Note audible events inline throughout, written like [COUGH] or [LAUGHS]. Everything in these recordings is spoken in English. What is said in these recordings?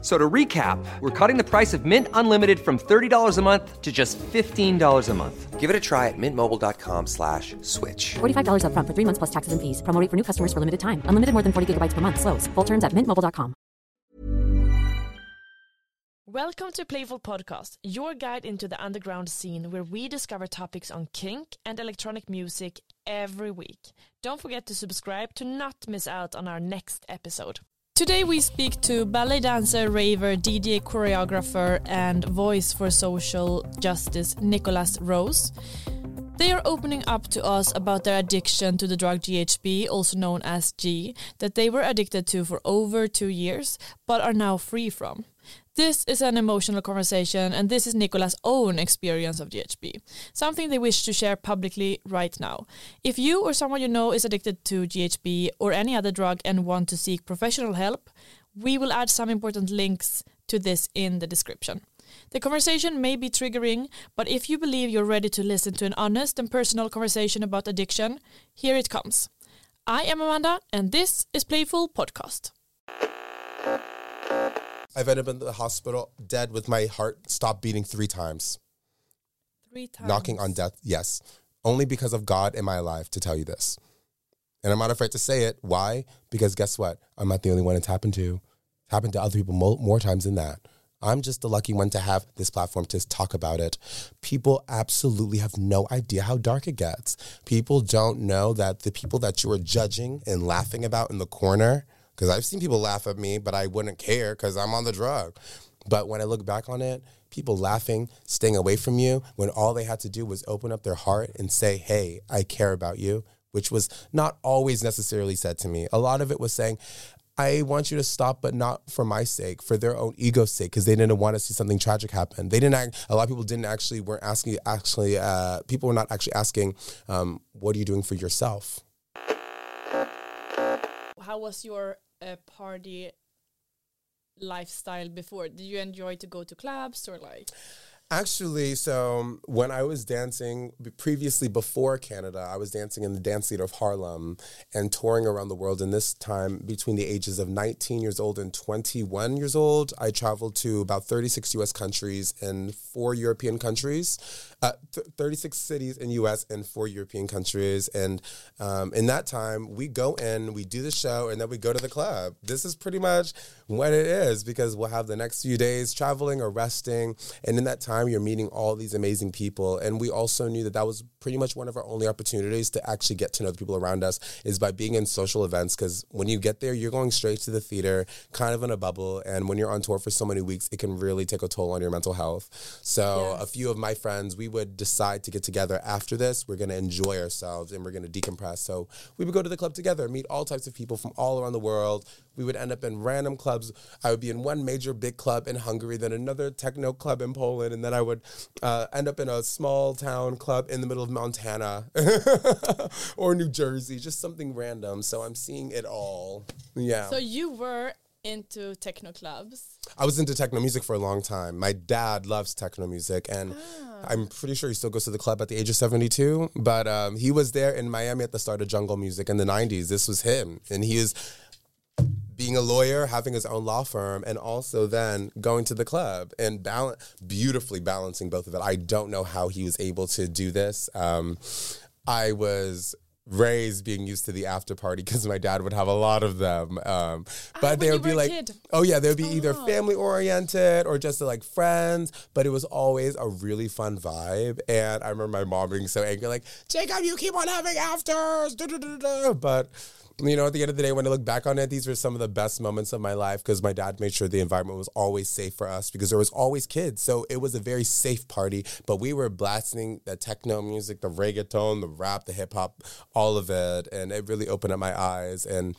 So to recap, we're cutting the price of Mint Unlimited from $30 a month to just $15 a month. Give it a try at mintmobile.com slash switch. $45 upfront for three months plus taxes and fees. Promo rate for new customers for limited time. Unlimited more than 40 gigabytes per month. Slows. Full terms at mintmobile.com. Welcome to Playful Podcast, your guide into the underground scene where we discover topics on kink and electronic music every week. Don't forget to subscribe to not miss out on our next episode. Today we speak to ballet dancer, raver, DJ choreographer, and voice for social justice Nicholas Rose. They are opening up to us about their addiction to the drug GHB, also known as G, that they were addicted to for over two years, but are now free from. This is an emotional conversation, and this is Nicholas' own experience of GHB, something they wish to share publicly right now. If you or someone you know is addicted to GHB or any other drug and want to seek professional help, we will add some important links to this in the description. The conversation may be triggering, but if you believe you're ready to listen to an honest and personal conversation about addiction, here it comes. I am Amanda, and this is Playful Podcast. I've ended up in the hospital dead with my heart stopped beating three times. Three times. Knocking on death, yes. Only because of God in my life to tell you this. And I'm not afraid to say it. Why? Because guess what? I'm not the only one it's happened to. It's happened to other people mo- more times than that. I'm just the lucky one to have this platform to talk about it. People absolutely have no idea how dark it gets. People don't know that the people that you are judging and laughing about in the corner, because I've seen people laugh at me, but I wouldn't care because I'm on the drug. But when I look back on it, people laughing, staying away from you, when all they had to do was open up their heart and say, Hey, I care about you, which was not always necessarily said to me. A lot of it was saying, I want you to stop, but not for my sake, for their own ego's sake, because they didn't want to see something tragic happen. They didn't. Act, a lot of people didn't actually weren't asking. Actually, uh, people were not actually asking, um, "What are you doing for yourself?" How was your uh, party lifestyle before? Did you enjoy to go to clubs or like? Actually, so um, when I was dancing previously before Canada, I was dancing in the Dance Theater of Harlem and touring around the world. And this time, between the ages of 19 years old and 21 years old, I traveled to about 36 US countries and four European countries, uh, th- 36 cities in US and four European countries. And um, in that time, we go in, we do the show, and then we go to the club. This is pretty much what it is because we'll have the next few days traveling or resting. And in that time, you're meeting all these amazing people. And we also knew that that was pretty much one of our only opportunities to actually get to know the people around us is by being in social events. Because when you get there, you're going straight to the theater, kind of in a bubble. And when you're on tour for so many weeks, it can really take a toll on your mental health. So Yes. a few of my friends, we would decide to get together after this. We're going to enjoy ourselves and we're going to decompress. So we would go to the club together, meet all types of people from all around the world. We would end up in random clubs. I would be in one major big club in Hungary, then another techno club in Poland, and then I would uh, end up in a small town club in the middle of Montana [LAUGHS] or New Jersey, just something random. So I'm seeing it all. Yeah. So you were into techno clubs? I was into techno music for a long time. My dad loves techno music, and I'm pretty sure he still goes to the club at the age of 72. But um, he was there in Miami at the start of jungle music in the 90s. This was him, and he is being a lawyer, having his own law firm, and also then going to the club and balance, beautifully balancing both of it. I don't know how he was able to do this. Um, I was raised being used to the after party because my dad would have a lot of them. Um, but when they would be like, oh yeah, they would be either Oh. family oriented or just like friends. But it was always a really fun vibe. And I remember my mom being so angry, like, Jacob, you keep on having afters. da, da, da." But you know, at the end of the day, when I look back on it, these were some of the best moments of my life because my dad made sure the environment was always safe for us because there was always kids. So it was a very safe party. But we were blasting the techno music, the reggaeton, the rap, the hip hop, all of it. And it really opened up my eyes. And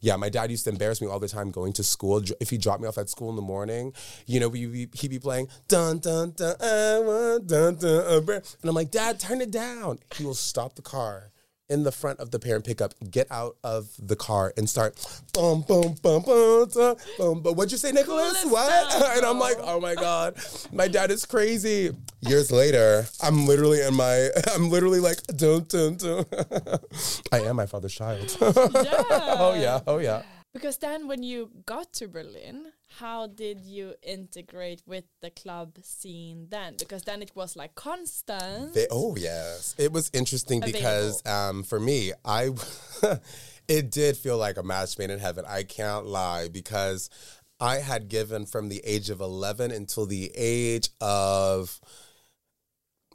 yeah, my dad used to embarrass me all the time going to school. If he dropped me off at school in the morning, you know, we, he'd be playing dun dun dun, want dun dun, uh, and I'm like, Dad, turn it down. He will stop the car in the front of the parent pickup, get out of the car and start boom, boom, boom, boom, boom. But what'd you say, Nicholas? What? [LAUGHS] and I'm like, oh my God, my dad is crazy. Years later, I'm literally in my, [LAUGHS] I'm literally like, dun, dun, dun. [LAUGHS] I am my father's child. oh yeah, oh yeah. Because then when you got to Berlin, how did you integrate with the club scene then? Because then it was like constant. They, oh yes, it was interesting because um, for me, I [LAUGHS] it did feel like a match made in heaven. I can't lie because I had given from the age of eleven until the age of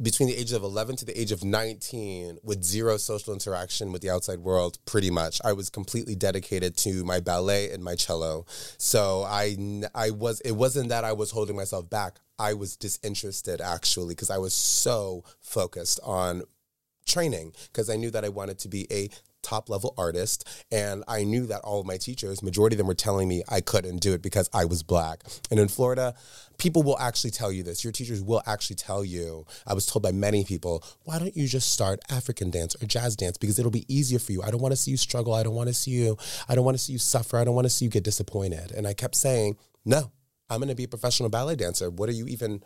between the ages of 11 to the age of 19 with zero social interaction with the outside world pretty much. I was completely dedicated to my ballet and my cello. So i i was it wasn't that i was holding myself back. I was disinterested actually because i was so focused on training because I knew that I wanted to be a top level artist and I knew that all of my teachers majority of them were telling me I couldn't do it because I was black. And in Florida people will actually tell you this. Your teachers will actually tell you I was told by many people why don't you just start African dance or jazz dance? Because it'll be easier for you. I don't want to see you struggle. I don't want to see you I don't want to see you suffer. I don't want to see you get disappointed. And I kept saying no I'm going to be a professional ballet dancer. What are you even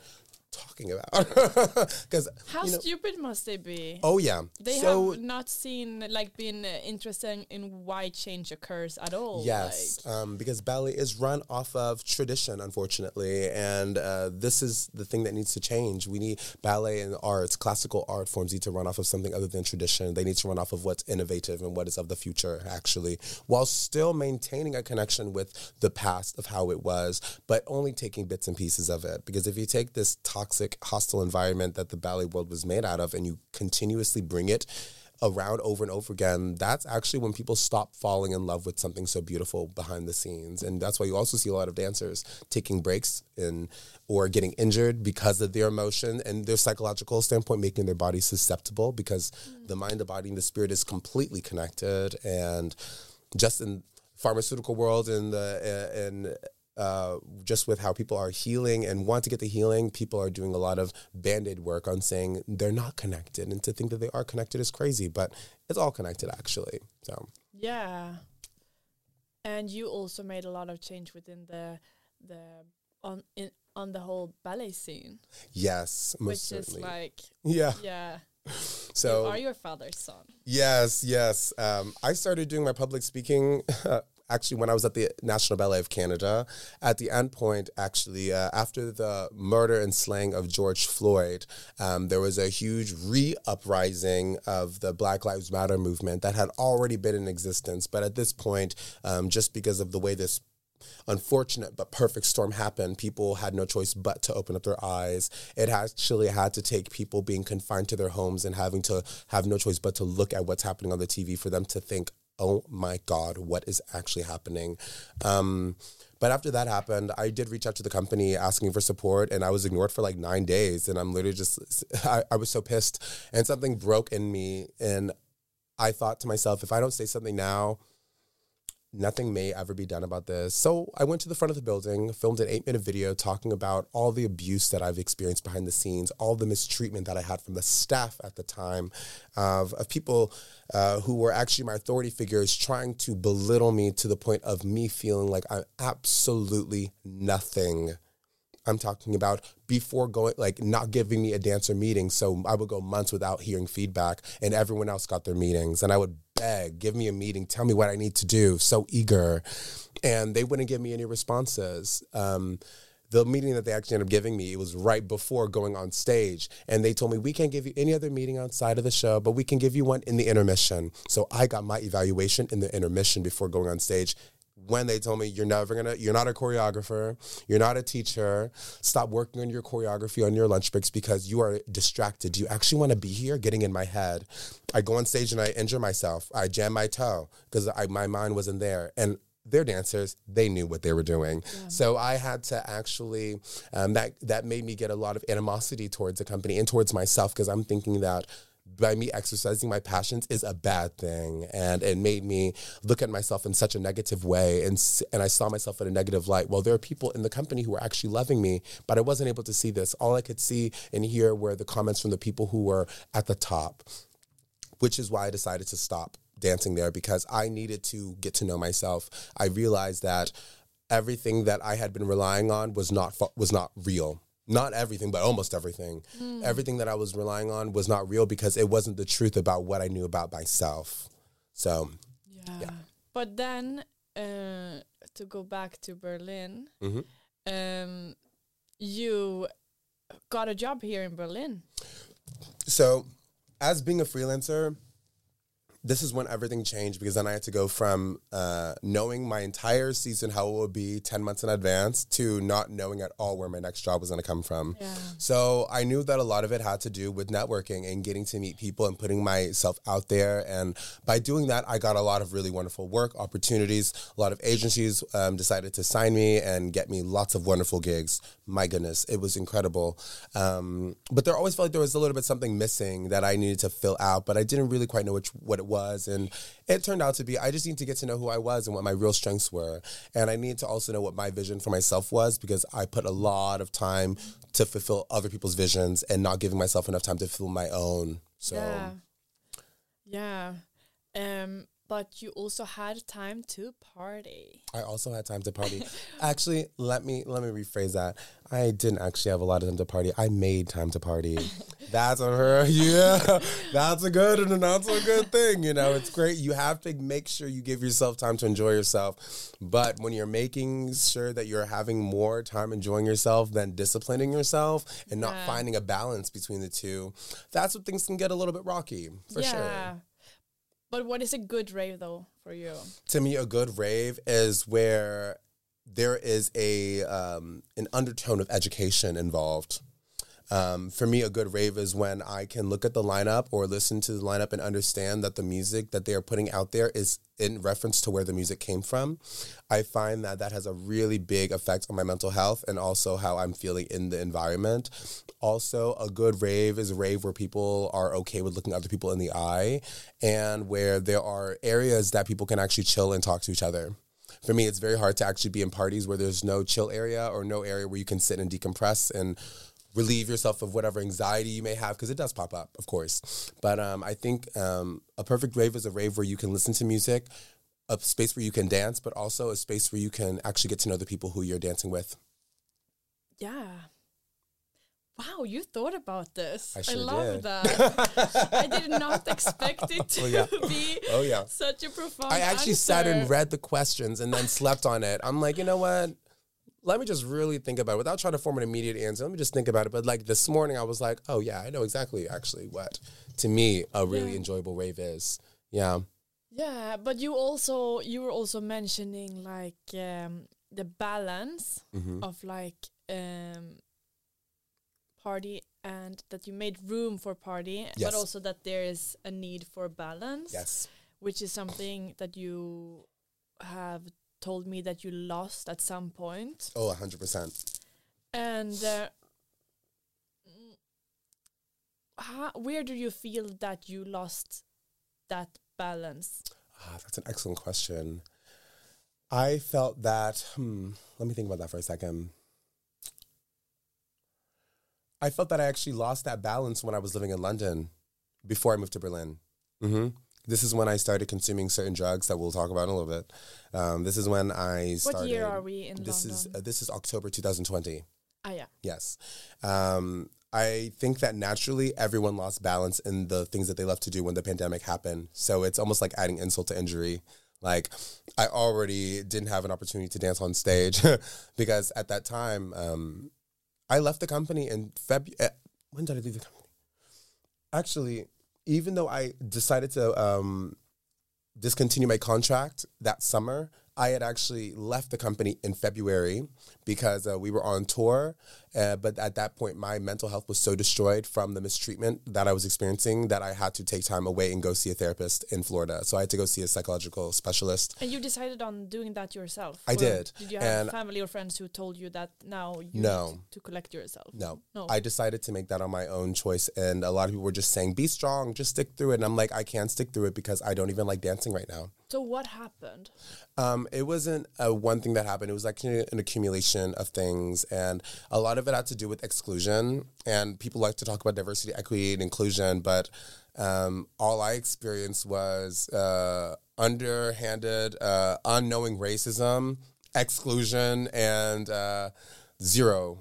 talking about [LAUGHS] because How you know, stupid must they be? oh yeah They so have not seen like been uh, interested in why change occurs at all. Yes, like- um, because ballet is run off of tradition, unfortunately, and uh, this is the thing that needs to change. We need ballet and arts, classical art forms need to run off of something other than tradition. They need to run off of what's innovative and what is of the future, actually, while still maintaining a connection with the past of how it was, but only taking bits and pieces of it. Because if you take this toxic, hostile environment that the ballet world was made out of and you continuously bring it around over and over again, that's actually when people stop falling in love with something so beautiful behind the scenes. And that's why you also see a lot of dancers taking breaks and or getting injured because of their emotion and their psychological standpoint, making their body susceptible because mm. the mind, the body, and the spirit is completely connected. And just in pharmaceutical world and the and uh, just with how people are healing and want to get the healing, people are doing a lot of band aid work on saying they're not connected. And to think that they are connected is crazy, but it's all connected actually. So, Yeah. And you also made a lot of change within the the on in on the whole ballet scene, yes, most which is like yeah. yeah, So, you are your father's son. Yes, yes. Um, I started doing my public speaking [LAUGHS] actually when I was at the National Ballet of Canada. At the end point, actually, uh, after the murder and slaying of George Floyd, um, there was a huge re uprising of the Black Lives Matter movement that had already been in existence. But at this point, um, just because of the way this unfortunate but perfect storm happened, people had no choice but to open up their eyes. It actually had to take people being confined to their homes and having to have no choice but to look at what's happening on the TV for them to think, oh my God, what is actually happening? Um, but after that happened, I did reach out to the company asking for support, and I was ignored for like nine days. And I'm literally just, [LAUGHS] I, I was so pissed. And something broke in me. And I thought to myself, if I don't say something now, nothing may ever be done about this. So I went to the front of the building, filmed an eight minute video talking about all the abuse that I've experienced behind the scenes, all the mistreatment that I had from the staff at the time, of, of people uh, who were actually my authority figures trying to belittle me to the point of me feeling like I'm absolutely nothing. I'm talking about before going, like not giving me a dancer meeting. So I would go months without hearing feedback, and everyone else got their meetings. And I would beg, give me a meeting, tell me what I need to do, so eager. And they wouldn't give me any responses. Um, the meeting that they actually ended up giving me, it was right before going on stage. And they told me, we can't give you any other meeting outside of the show, but we can give you one in the intermission. So I got my evaluation in the intermission before going on stage when they told me you're never gonna you're not a choreographer you're not a teacher. Stop working on your choreography on your lunch breaks because you are distracted. Do you actually want to be here? Getting in my head. I go on stage and i injure myself. I jam my toe because my mind wasn't there. And their dancers they knew what they were doing. Yeah. so i had to actually um, that that made me get a lot of animosity towards the company and towards myself because i'm thinking that by me exercising my passions is a bad thing. And it made me look at myself in such a negative way and and I saw myself in a negative light. Well there are people in the company who were actually loving me but I wasn't able to see this. All I could see and hear were the comments from the people who were at the top which is why I decided to stop dancing there because I needed to get to know myself. I realized that everything that I had been relying on was not was not real not everything, but almost everything. Mm. Everything that I was relying on was not real because it wasn't the truth about what I knew about myself. So, yeah. yeah. But then uh, to go back to Berlin, mm-hmm. um, you got a job here in Berlin. So, as being a freelancer, this is when everything changed because then I had to go from uh, knowing my entire season how it would be 10 months in advance to not knowing at all where my next job was going to come from. Yeah. So I knew that a lot of it had to do with networking and getting to meet people and putting myself out there. And by doing that, I got a lot of really wonderful work opportunities. A lot of agencies um, decided to sign me and get me lots of wonderful gigs. My goodness, it was incredible. Um, but there always felt like there was a little bit something missing that I needed to fill out, but I didn't really quite know which what it was. And it turned out to be I just need to get to know who I was and what my real strengths were. And I need to also know what my vision for myself was because I put a lot of time to fulfill other people's visions and not giving myself enough time to fulfill my own. So Yeah. Yeah. Um but you also had time to party. I also had time to party. [LAUGHS] actually, let me let me rephrase that. I didn't actually have a lot of time to party. I made time to party. [LAUGHS] that's a her. Yeah, that's a good and a not so good thing. You know, it's great. You have to make sure you give yourself time to enjoy yourself. But when you're making sure that you're having more time enjoying yourself than disciplining yourself and not yeah. finding a balance between the two, that's what things can get a little bit rocky for yeah. sure. But what is a good rave though for you? To me, a good rave is where there is a um, an undertone of education involved. Um, for me, a good rave is when I can look at the lineup or listen to the lineup and understand that the music that they are putting out there is in reference to where the music came from. I find that that has a really big effect on my mental health and also how I'm feeling in the environment. Also, a good rave is a rave where people are okay with looking other people in the eye and where there are areas that people can actually chill and talk to each other for me, it's very hard to actually be in parties where there's no chill area or no area where you can sit and decompress and relieve yourself of whatever anxiety you may have because it does pop up, of course. But um, I think um, a perfect rave is a rave where you can listen to music, a space where you can dance, but also a space where you can actually get to know the people who you're dancing with. Yeah. Wow, you thought about this. I, sure I love did. that. [LAUGHS] I did not expect it to oh, yeah. [LAUGHS] be oh, yeah. such a profound I actually answer. sat and read the questions and then slept on it. I'm like, you know what? Let me just really think about it without trying to form an immediate answer. Let me just think about it. But like this morning, I was like, oh yeah, I know exactly actually what to me a really yeah. enjoyable rave is. Yeah. Yeah, but you also you were also mentioning like um, the balance mm-hmm. of like um, party and that you made room for party, yes. but also that there is a need for balance. Yes. Which is something that you have told me that you lost at some point. Oh, 100%. And uh, how, where do you feel that you lost that balance? Ah, that's an excellent question. I felt that, hmm, let me think about that for a second. I felt that I actually lost that balance when I was living in London before I moved to Berlin. hmm This is when I started consuming certain drugs that we'll talk about in a little bit. Um, this is when I started. What year are we in This is uh, this is October 2020. ah, yeah. Yes. Um, I think that naturally everyone lost balance in the things that they love to do when the pandemic happened. So it's almost like adding insult to injury. Like I already didn't have an opportunity to dance on stage [LAUGHS] because at that time um, I left the company in February. When did I leave the company? Actually, even though I decided to um, discontinue my contract that summer, I had actually left the company in February because uh, we were on tour. Uh, but at that point, my mental health was so destroyed from the mistreatment that I was experiencing that I had to take time away and go see a therapist in Florida. So I had to go see a psychological specialist. And you decided on doing that yourself? I did. Did you have And- family or friends who told you that now you No. need to collect yourself? No. No. I decided to make that on my own choice. And a lot of people were just saying, be strong, just stick through it. And I'm like, I can't stick through it because I don't even like dancing right now. so what happened? Um, it wasn't a one thing that happened. It was like an accumulation of things, and a lot of it had to do with exclusion. And people like to talk about diversity, equity, and inclusion, but um, all I experienced was uh, underhanded, uh, unknowing racism, exclusion, and uh, zero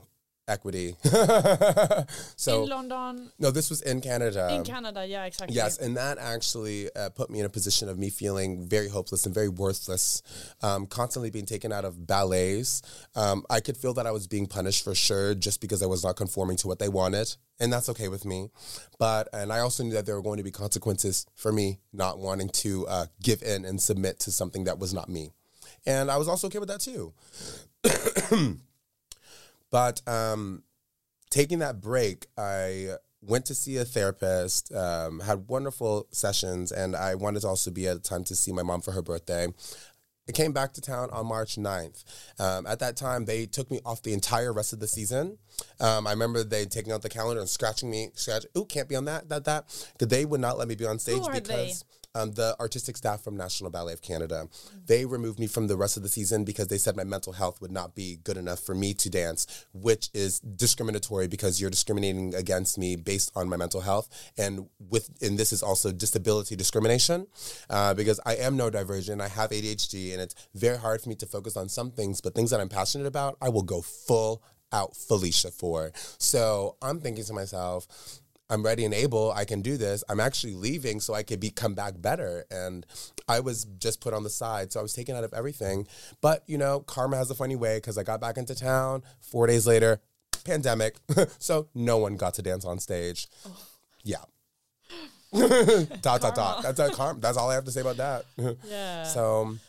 equity. [LAUGHS] so in London, no, this was in Canada. in Canada, yeah, exactly. Yes, and that actually uh, put me in a position of me feeling very hopeless and very worthless, um, constantly being taken out of ballets. Um, I could feel that I was being punished for sure just because I was not conforming to what they wanted, and that's okay with me. But and I also knew that there were going to be consequences for me not wanting to uh, give in and submit to something that was not me, and I was also okay with that too. [CLEARS THROAT] but um, taking that break, I went to see a therapist, um, had wonderful sessions, and I wanted to also be at a time to see my mom for her birthday. I came back to town on March 9th. Um, at that time, they took me off the entire rest of the season. Um, I remember they taking out the calendar and scratching me, scratch, ooh, can't be on that, that, that. Because they would not let me be on stage are they? Um, the artistic staff from National Ballet of Canada. They removed me from the rest of the season because they said my mental health would not be good enough for me to dance, which is discriminatory because you're discriminating against me based on my mental health, and with and this is also disability discrimination uh, because I am neurodivergent, I have ADHD, and it's very hard for me to focus on some things, but things that I'm passionate about, I will go full out Felicia for. So I'm thinking to myself. I'm ready and able. I can do this. I'm actually leaving so I could be come back better. And I was just put on the side, so I was taken out of everything. But you know, karma has a funny way because I got back into town. Four days later, pandemic. [LAUGHS] so no one got to dance on stage. Oh. Yeah. [LAUGHS] dot dot dot. That's a karma. That's all I have to say about that. [LAUGHS] Yeah. So um,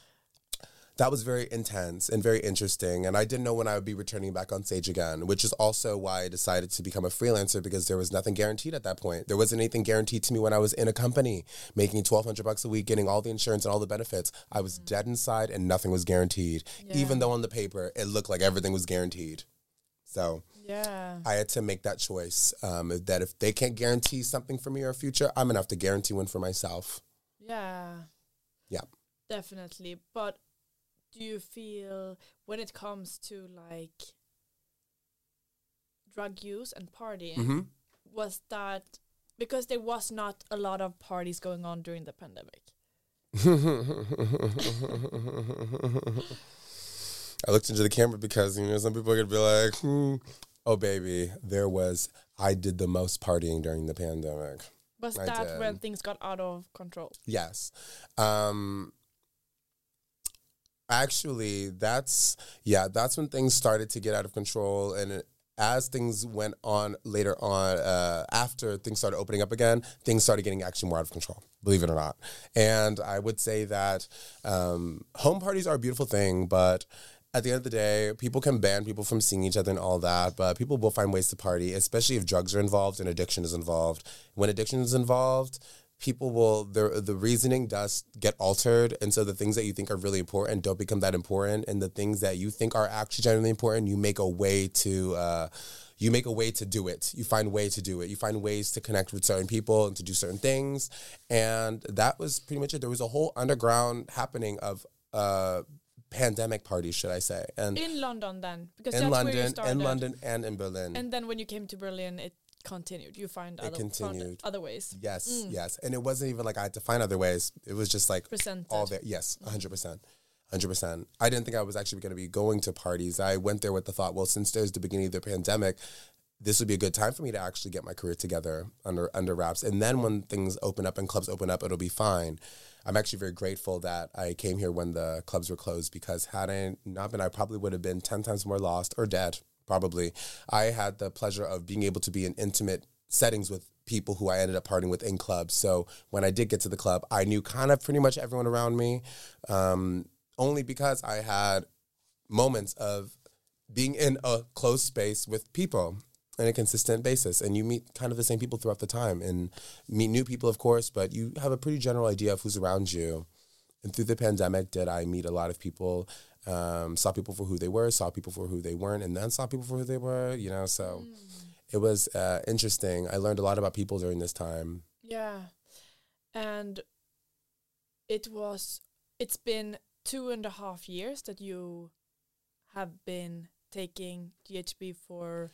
that was very intense and very interesting. And I didn't know when I would be returning back on stage again, which is also why I decided to become a freelancer because there was nothing guaranteed at that point. There wasn't anything guaranteed to me when I was in a company making 1200 bucks a week, getting all the insurance and all the benefits. I was dead inside and nothing was guaranteed, even though on the paper it looked like everything was guaranteed. So yeah. I had to make that choice um, that if they can't guarantee something for me or a future, I'm to have to guarantee one for myself. Yeah. Yeah. Definitely. But do you feel when it comes to like drug use and partying, Mhm. was that because there was not a lot of parties going on during the pandemic? [LAUGHS] I looked into the camera because you know some people are gonna be like, hmm, "Oh, baby, there was I did the most partying during the pandemic." Was I that when things got out of control? Yes, um, actually, that's yeah, that's when things started to get out of control, and as things went on later on, uh, after things started opening up again, things started getting actually more out of control. Believe it or not, and I would say that um, home parties are a beautiful thing, but at the end of the day, people can ban people from seeing each other and all that, but people will find ways to party, especially if drugs are involved and addiction is involved. When addiction is involved, people will the the reasoning does get altered, and so the things that you think are really important don't become that important, and the things that you think are actually genuinely important, you make a way to. Uh, you make a way to do it. You find way to do it. You find ways to connect with certain people and to do certain things, and that was pretty much it. There was a whole underground happening of uh, pandemic parties, should I say? And In London, then, because in that's where you London, started. in London, and in Berlin. And then when you came to Berlin, it continued. You find It other continued. other ways. yes, Mm. yes, and it wasn't even like I had to find other ways. It was just like all there. Yes, hundred percent. Hundred percent. I didn't think I was actually going to be going to parties. I went there with the thought, well, since there's the beginning of the pandemic, this would be a good time for me to actually get my career together under under wraps. And then when things open up and clubs open up, it'll be fine. I'm actually very grateful that I came here when the clubs were closed because had I not been, I probably would have been ten times more lost or dead. Probably. I had the pleasure of being able to be in intimate settings with people who I ended up partying with in clubs. So when I did get to the club, I knew kind of pretty much everyone around me, um, only because I had moments of being in a closed space with people on a consistent basis and you meet kind of the same people throughout the time and meet new people of course but you have a pretty general idea of who's around you and through the pandemic did i meet a lot of people um, saw people for who they were saw people for who they weren't and then saw people for who they were you know so it was uh, interesting. I learned a lot about people during this time. Yeah. And it was it's been two and a half years that you have been taking GHB for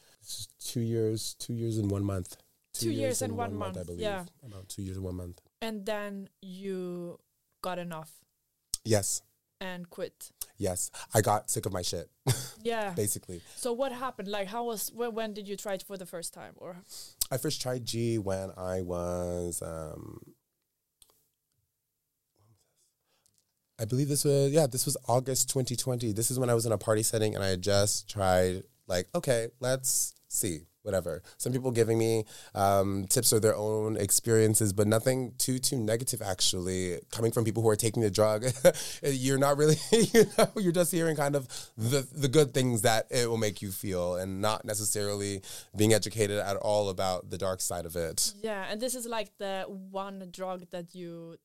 two years two years and one month. Two years and one month, i believe. yeah. about two years and one month. And then you got enough. Yes. And quit. Yes i got sick of my shit [LAUGHS] Yeah. basically So what happened? Like how was when, when did you try it for the first time or I first tried G when I was, um, I believe this was, yeah, this was August 2020. This is when I was in a party setting and I had just tried, like, okay, let's see, whatever. Some people giving me um, tips or their own experiences, but nothing too, too negative, actually. Coming from people who are taking the drug, [LAUGHS] you're not really, [LAUGHS] you know, you're just hearing kind of the, the good things that it will make you feel and not necessarily being educated at all about the dark side of it. Yeah, and this is like the one drug that you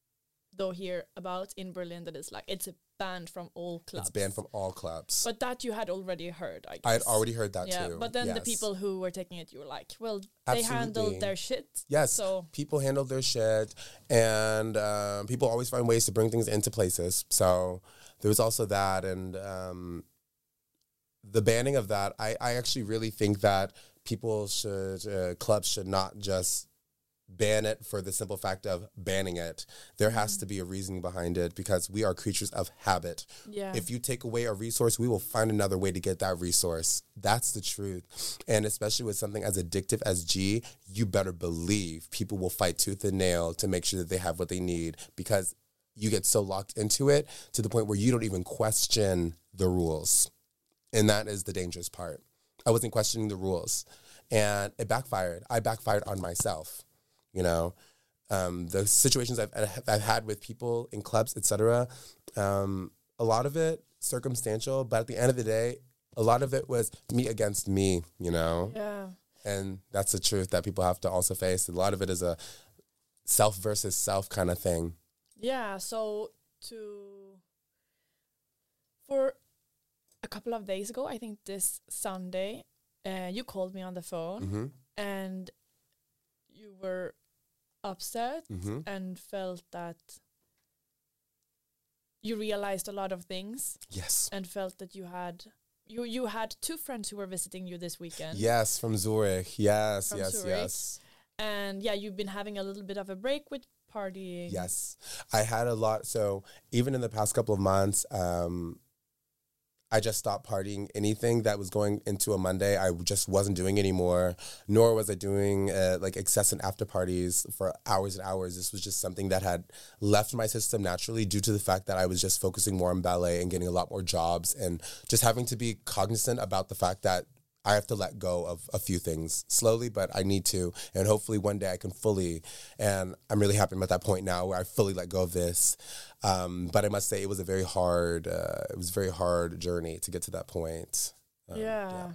don't hear about in Berlin that is like it's banned from all clubs. It's banned from all clubs. But that you had already heard, I guess. I had already heard that yeah, too. but then the people who were taking it, you were like, well, they handled their shit. Yes, So people handled their shit, and um, people always find ways to bring things into places. So there was also that, and um, the banning of that. I, I actually really think that people should, uh, clubs should not just ban it for the simple fact of banning it. There has to be a reasoning behind it because we are creatures of habit. yeah, If you take away a resource, we will find another way to get that resource. That's the truth. And especially with something as addictive as G, you better believe people will fight tooth and nail to make sure that they have what they need because you get so locked into it to the point where you don't even question the rules. And that is the dangerous part. I wasn't questioning the rules and it backfired. I backfired on myself, you know. Um, the situations I've, I've had with people in clubs, etc. Um, a lot of it circumstantial, but at the end of the day, a lot of it was me against me, you know. yeah, And that's the truth that people have to also face. A lot of it is a self versus self kind of thing. yeah. So to for a couple of days ago, I think this Sunday, uh, you called me on the phone hmm and you were upset hmm and felt that you realized a lot of things Yes. and felt that you had you you had two friends who were visiting you this weekend Yes, from Zurich. Yes, From yes, Zurich. yes. and yeah you've been having a little bit of a break with partying Yes. I had a lot. So even in the past couple of months, um, I just stopped partying. Anything that was going into a Monday, I just wasn't doing anymore. Nor was I doing uh, like excessive after parties for hours and hours. This was just something that had left my system naturally due to the fact that I was just focusing more on ballet and getting a lot more jobs and just having to be cognizant about the fact that I have to let go of a few things slowly, but I need to. And hopefully one day I can fully, and I'm really happy I'm at that point now where I fully let go of this. Um, but I must say it was a very hard, uh, it was a very hard journey to get to that point. Um, yeah.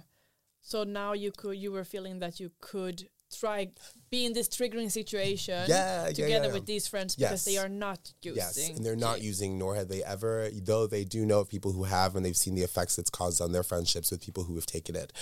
so now you could you were feeling that you could try be in this triggering situation Yeah, yeah, together yeah. with these friends because they are not using Yes, and they're not using, nor have they ever, though they do know of people who have, and they've seen the effects it's caused on their friendships with people who have taken it.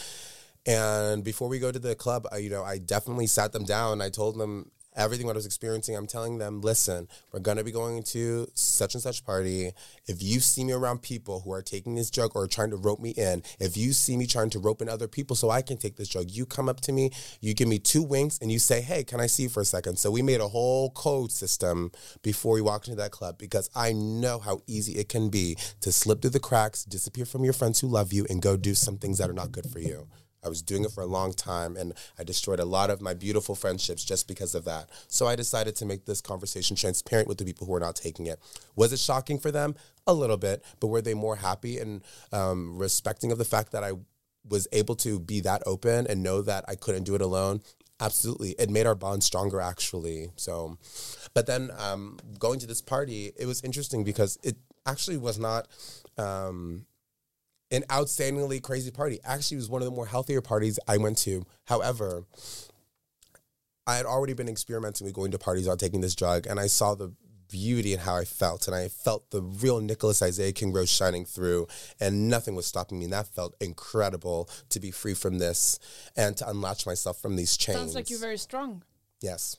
And before we go to the club, I, you know, I definitely sat them down. I told them, everything what I was experiencing, I'm telling them, listen, we're gonna be going to such and such party. If you see me around people who are taking this drug or trying to rope me in, if you see me trying to rope in other people so I can take this drug, you come up to me, you give me two winks, and you say, hey, can I see you for a second? So we made a whole code system before we walked into that club because I know how easy it can be to slip through the cracks, disappear from your friends who love you, and go do some things that are not good for you. I was doing it for a long time and I destroyed a lot of my beautiful friendships just because of that. So I decided to make this conversation transparent with the people who are not taking it. Was it shocking for them? A little bit, but were they more happy and um, respecting of the fact that I was able to be that open and know that I couldn't do it alone? Absolutely. It made our bond stronger, actually. So, but then um, going to this party, it was interesting because it actually was not. Um, an outstandingly crazy party. Actually, it was one of the more healthier parties I went to. However, I had already been experimenting with going to parties on taking this drug, and I saw the beauty in how I felt, and I felt the real Nicholas Isaiah King Rose shining through, and nothing was stopping me. And that felt incredible to be free from this and to unlatch myself from these chains. Sounds like you're very strong. yes,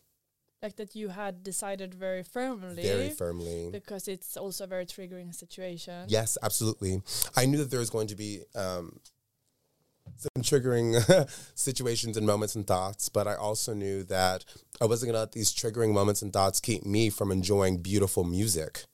Like that you had decided very firmly. very firmly. Because it's also a very triggering situation. Yes, absolutely. I knew that there was going to be um, some triggering [LAUGHS] situations and moments and thoughts, but I also knew that I wasn't going to let these triggering moments and thoughts keep me from enjoying beautiful music.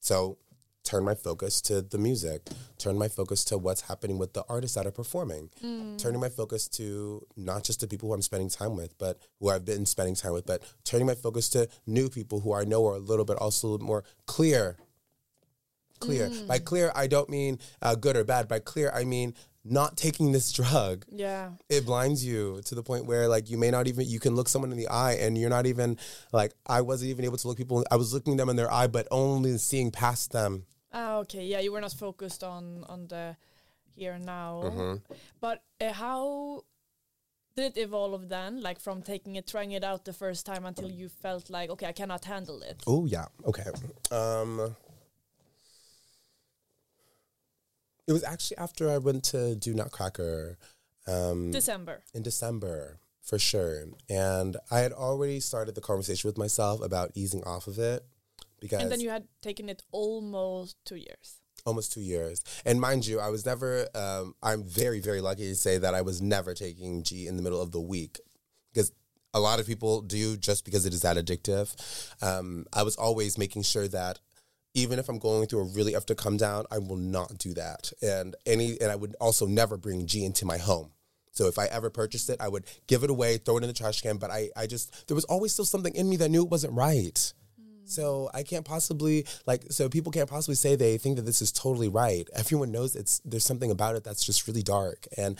So, turn my focus to the music, turn my focus to what's happening with the artists that are performing, turning my focus to not just the people who I'm spending time with, but who I've been spending time with, but turning my focus to new people who I know are a little bit also a little more clear clear. By clear, I don't mean uh, good or bad. By clear, I mean not taking this [LAUGHS] drug. Yeah. It blinds you to the point where like you may not even you can look someone in the eye and you're not even like I wasn't even able to look people. I was looking them in their eye, but only seeing past them. Ah, okay. Yeah, you were not focused on on the here and now. Mm-hmm. But uh, how did it evolve then? Like from taking it, trying it out the first time until you felt like, okay, I cannot handle it. Oh yeah, okay. Um, it was actually after I went to do Nutcracker. Um, December. in December for sure. And I had already started the conversation with myself about easing off of it because And then you had taken it almost two years. almost two years. And mind you, I was never, um, I'm very, very lucky to say that I was never taking G in the middle of the week because a lot of people do just because it is that addictive. Um, I was always making sure that even if I'm going through a really to come down, I will not do that. And any, and I would also never bring G into my home. So if I ever purchased it, I would give it away, throw it in the trash can. But I, I just, there was always still something in me that knew it wasn't right. So I can't possibly like so people can't possibly say they think that this is totally right. Everyone knows it's there's something about it that's just really dark and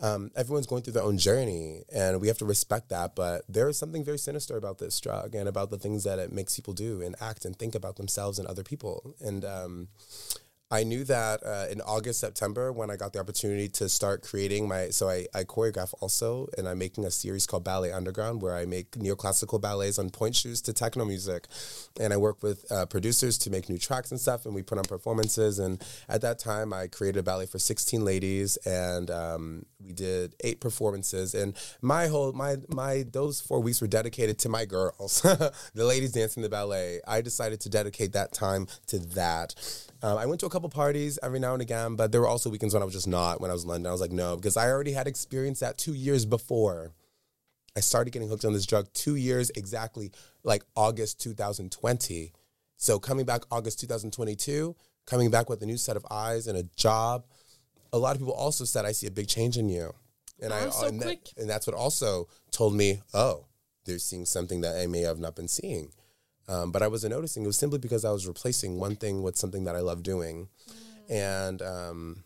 um, everyone's going through their own journey and we have to respect that. But there is something very sinister about this drug and about the things that it makes people do and act and think about themselves and other people. And um, I knew that uh, in August, September, when I got the opportunity to start creating my, so I, I choreograph also, and I'm making a series called Ballet Underground, where I make neoclassical ballets on pointe shoes to techno music, and I work with uh, producers to make new tracks and stuff, and we put on performances. And at that time, I created a ballet for 16 ladies, and um, we did eight performances. And my whole, my my those four weeks were dedicated to my girls, [LAUGHS] the ladies dancing the ballet. I decided to dedicate that time to that. Um, I went to a couple parties every now and again, but there were also weekends when I was just not. When I was in London, I was like, no, because I already had experienced that two years before. I started getting hooked on this drug two years exactly, like August 2020. So coming back August 2022, coming back with a new set of eyes and a job, a lot of people also said, I see a big change in you. And I Oh, so and, that- and that's what also told me, oh, they're seeing something that I may have not been seeing. Um, but I wasn't noticing. It was simply because I was replacing one thing with something that I love doing. And um,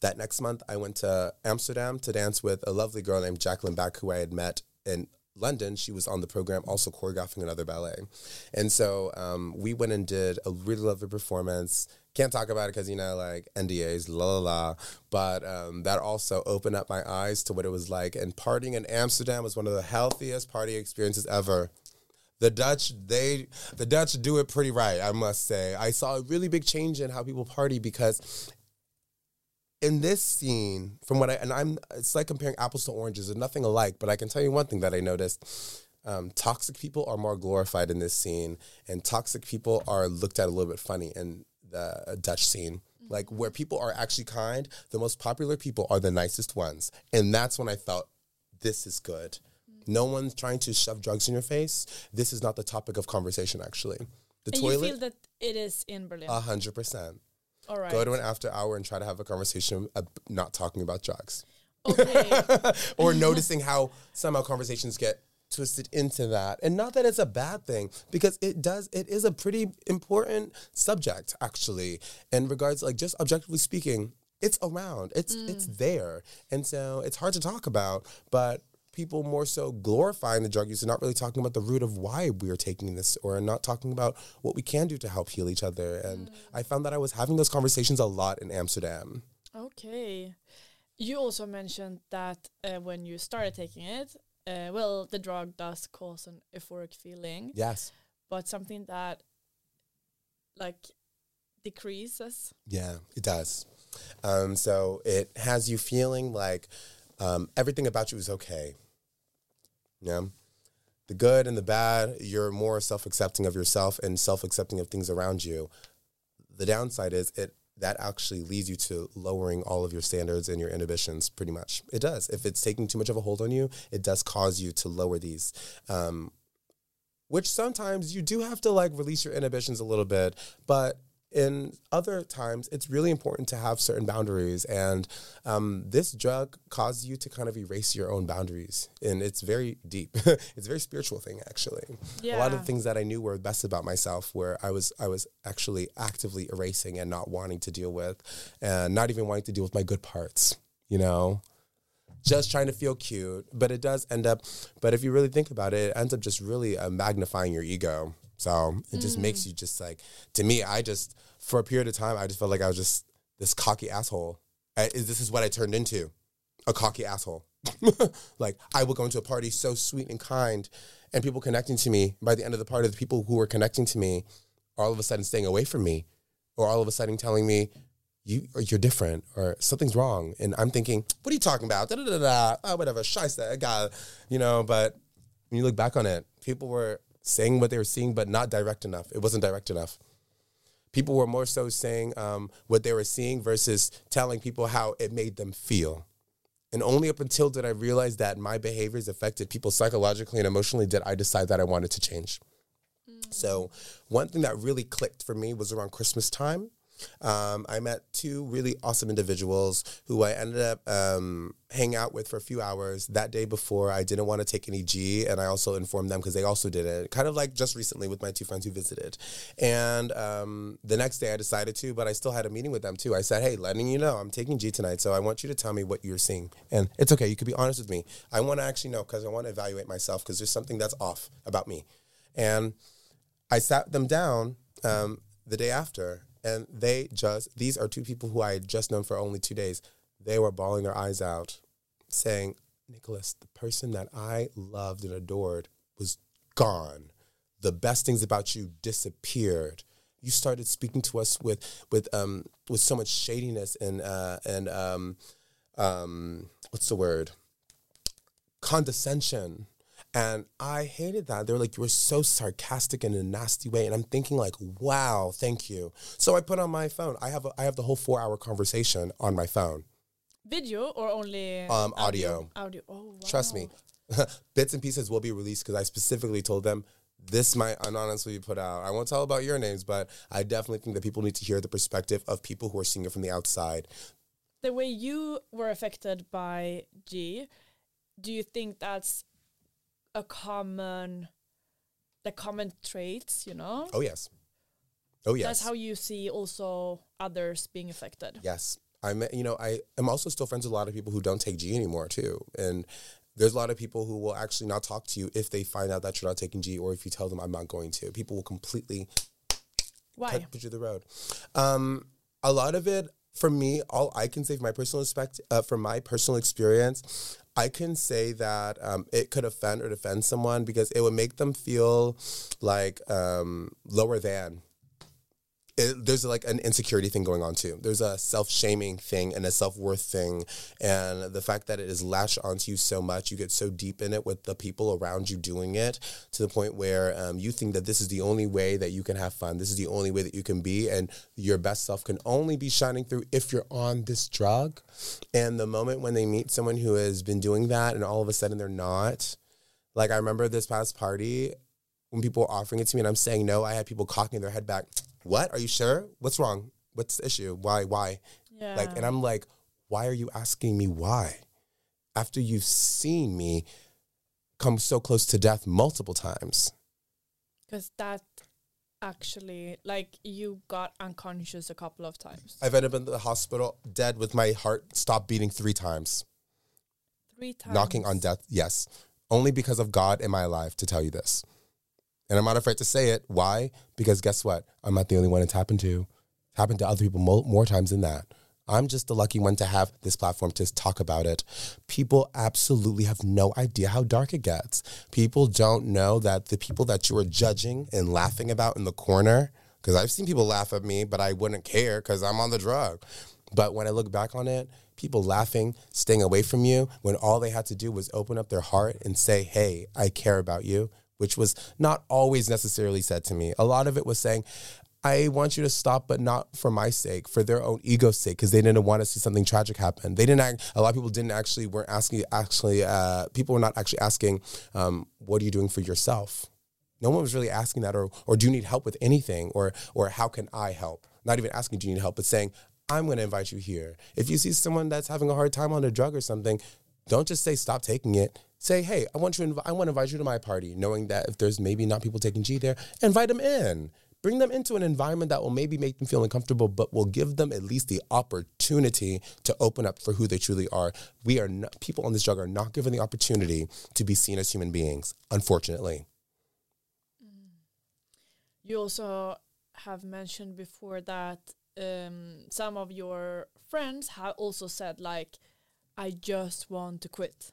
that next month, I went to Amsterdam to dance with a lovely girl named Jacqueline Back, who I had met in London. She was on the program, also choreographing another ballet. And so um, we went and did a really lovely performance. Can't talk about it because, you know, like NDAs, la la la. But um, that also opened up my eyes to what it was like. And partying in Amsterdam was one of the healthiest party experiences ever. The Dutch, they the Dutch do it pretty right, I must say. I saw a really big change in how people party because in this scene, from what I and I'm it's like comparing apples to oranges, there's nothing alike, but I can tell you one thing that I noticed. um, toxic people are more glorified in this scene, and toxic people are looked at a little bit funny in the Dutch scene. Like where people are actually kind, the most popular people are the nicest ones, and that's when I felt this is good. No one's trying to shove drugs in your face. This is not the topic of conversation. Actually, the and toilet. you feel that it is in Berlin. A hundred percent. All right. Go to an after hour and try to have a conversation, uh, not talking about drugs, okay. [LAUGHS] or noticing how somehow conversations get twisted into that. And not that it's a bad thing, because it does. It is a pretty important subject, actually, in regards, like just objectively speaking. It's around. It's it's there, and so it's hard to talk about, but. People more so glorifying the drug use and not really talking about the root of why we are taking this, or not talking about what we can do to help heal each other. And I found that I was having those conversations a lot in Amsterdam. Okay. You also mentioned that uh, when you started taking it, uh, well, the drug does cause an euphoric feeling, Yes. but something that like decreases. Yeah, it does. Um, so it has you feeling like um, everything about you is okay. Yeah. The good and the bad, you're more self accepting of yourself and self accepting of things around you. The downside is it that actually leads you to lowering all of your standards and your inhibitions pretty much. It does. If it's taking too much of a hold on you, it does cause you to lower these. Um, which sometimes you do have to like release your inhibitions a little bit, but in other times it's really important to have certain boundaries. And um, this drug causes you to kind of erase your own boundaries. And it's very deep. [LAUGHS] It's a very spiritual thing actually. Yeah. a lot of the things that i knew were best about myself where i was i was actually actively erasing and not wanting to deal with and not even wanting to deal with my good parts you know? Just trying to feel cute. But it does end up but if you really think about it it ends up just really uh, magnifying your ego so it just makes mm. you just like to me i just for a period of time i just felt like i was just this cocky asshole. I, this is what i turned into a cocky asshole. [LAUGHS] Like i would go into a party so sweet and kind and people connecting to me by the end of the party the people who were connecting to me are all of a sudden staying away from me or all of a sudden telling me you or you're different or something's wrong. And i'm thinking what are you talking about? Da, da, da, da. Oh, whatever. I got you know but when you look back on it people were saying what they were seeing but not direct enough. It wasn't direct enough. People were more so saying um, what they were seeing versus telling people how it made them feel. And only up until did i realize that my behaviors affected people psychologically and emotionally did i decide that i wanted to change. So one thing that really clicked for me was around Christmas time. Um, I met two really awesome individuals who I ended up um, hanging out with for a few hours that day before. I didn't want to take any G, and I also informed them because they also did it. Kind of like just recently with my two friends who visited. And um, the next day I decided to, but I still had a meeting with them too. I said, "Hey, letting you know, I'm taking G tonight, so I want you to tell me what you're seeing, and it's okay. You could be honest with me. I want to actually know because I want to evaluate myself because there's something that's off about me." And I sat them down um, the day after, and they just, these are two people who I had just known for only two days. They were bawling their eyes out, saying, Nicholas, the person that I loved and adored was gone. The best things about you disappeared. You started speaking to us with with um with so much shadiness and uh and um um what's the word condescension and I hated that. They were like, you were so sarcastic in a nasty way. And I'm thinking like, wow, thank you. So I put on my phone. I have a, I have the whole four hour conversation on my phone. Video or only Um, audio. Audio. Oh, wow. Trust me. [LAUGHS] Bits and pieces will be released because I specifically told them this might anonymously be put out. I won't tell about your names, but I definitely think that people need to hear the perspective of people who are seeing it from the outside. The way you were affected by G, do you think that's a common, the common traits? You know, Oh yes. Oh yes. that's how you see also others being affected. Yes. I'm you know, I am also still friends with a lot of people who don't take G anymore too. And there's a lot of people who will actually not talk to you if they find out that you're not taking G or if you tell them I'm not going to. People will completely Why? cut put you the road. Um, a lot of it for me, all I can say from my personal expect uh, from my personal experience, I can say that um, it could offend or defend someone because it would make them feel like um, lower than it, there's like an insecurity thing going on too. There's a self shaming thing and a self worth thing, and the fact that it is latched onto you so much, you get so deep in it with the people around you doing it to the point where um, you think that this is the only way that you can have fun. This is the only way that you can be, and your best self can only be shining through if you're on this drug. And the moment when they meet someone who has been doing that, and all of a sudden they're not, like I remember this past party when people were offering it to me and I'm saying no, I had people cocking their head back what? Are you sure? What's wrong? What's the issue? Why? Why? Yeah. Like, and I'm like, why are you asking me why? After you've seen me come so close to death multiple times. Because that actually, like, you got unconscious a couple of times. I've ended up in the hospital dead with my heart stopped beating three times. Three times. Knocking on death, yes. Only because of God am I alive to tell you this. And I'm not afraid to say it. Why? Because guess what? I'm not the only one it's happened to. It's happened to other people mo- more times than that. I'm just the lucky one to have this platform to talk about it. People absolutely have no idea how dark it gets. People don't know that the people that you are judging and laughing about in the corner, because I've seen people laugh at me, but I wouldn't care because I'm on the drug. But when I look back on it, people laughing, staying away from you, when all they had to do was open up their heart and say, Hey, I care about you which was not always necessarily said to me. A lot of it was saying, I want you to stop, but not for my sake, for their own ego's sake, because they didn't want to see something tragic happen. They didn't. Act, a lot of people didn't actually weren't asking. Actually, uh, people were not actually asking, um, "What are you doing for yourself?" No one was really asking that, or or do you need help with anything, or or how can I help? Not even asking, do you need help, but saying, I'm going to invite you here. If you see someone that's having a hard time on a drug or something, don't just say stop taking it say, hey, I want you, inv- I want to invite you to my party, knowing that if there's maybe not people taking G there, invite them in. Bring them into an environment that will maybe make them feel uncomfortable, but will give them at least the opportunity to open up for who they truly are. We are not, people on this drug are not given the opportunity to be seen as human beings, unfortunately. You also have mentioned before that um, some of your friends have also said like, I just want to quit.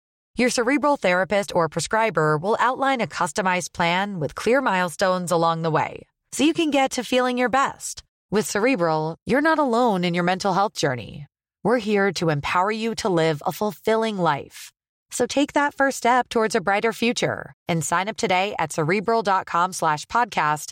Your cerebral therapist or prescriber will outline a customized plan with clear milestones along the way so you can get to feeling your best. With Cerebral, you're not alone in your mental health journey. We're here to empower you to live a fulfilling life. So take that first step towards a brighter future and sign up today at cerebral.com slash podcast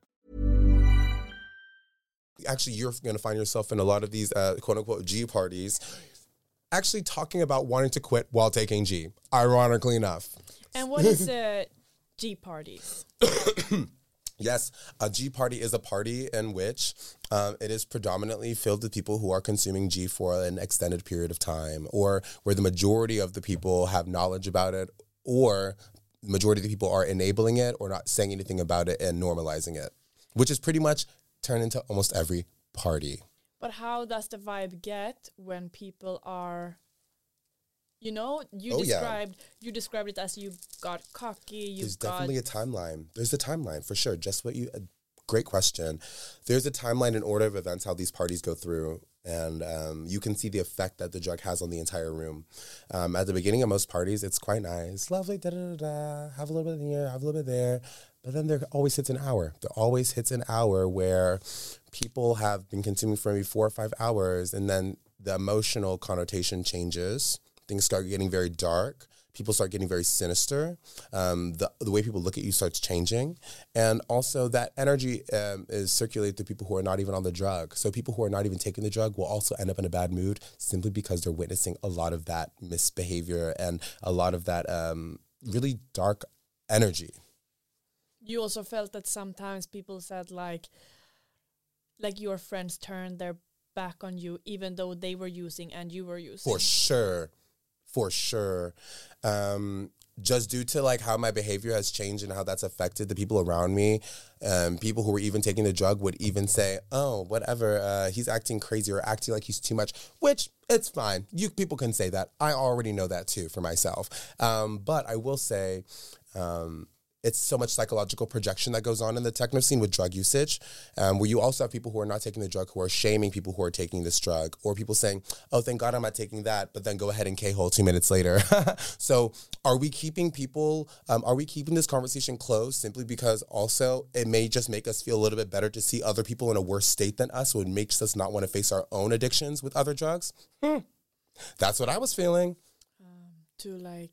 Actually, you're going to find yourself in a lot of these uh, quote unquote G parties actually talking about wanting to quit while taking G, ironically enough. And what is [LAUGHS] a G parties? [COUGHS] Yes, a G party is a party in which um, it is predominantly filled with people who are consuming G for an extended period of time, or where the majority of the people have knowledge about it, or the majority of the people are enabling it or not saying anything about it and normalizing it, which is pretty much turned into almost every party. But how does the vibe get when people are you know, you Oh, yeah. described you described it as you got cocky, you There's got definitely a timeline. There's a timeline for sure. Just what you, a great question. There's a timeline in order of events how these parties go through. And um, you can see the effect that the drug has on the entire room. Um, at the beginning of most parties, it's quite nice, lovely, da da da da. Have a little bit here, have a little bit there, but then there always hits an hour. There always hits an hour where people have been consuming for maybe four or five hours, and then the emotional connotation changes. Things start getting very dark. People start getting very sinister. Um, the, the way people look at you starts changing. And also, that energy um, is circulated to people who are not even on the drug. So, people who are not even taking the drug will also end up in a bad mood simply because they're witnessing a lot of that misbehavior and a lot of that um, really dark energy. You also felt that sometimes people said like, like your friends turned their back on you, even though they were using and you were using. For sure. For sure. Um, just due to like how my behavior has changed and how that's affected the people around me. Um, people who were even taking the drug would even say, "Oh, whatever, uh, he's acting crazy or acting like he's too much," which it's fine. You people can say that. I already know that too for myself. Um, but I will say. Um, it's so much psychological projection that goes on in the techno scene with drug usage, um, where you also have people who are not taking the drug who are shaming people who are taking this drug, or people saying, "Oh, thank God I'm not taking that," but then go ahead and k-hole two minutes later. [LAUGHS] so, are we keeping people? Um, are we keeping this conversation closed simply because also it may just make us feel a little bit better to see other people in a worse state than us, so it makes us not want to face our own addictions with other drugs? Hmm. That's what I was feeling. Um, to like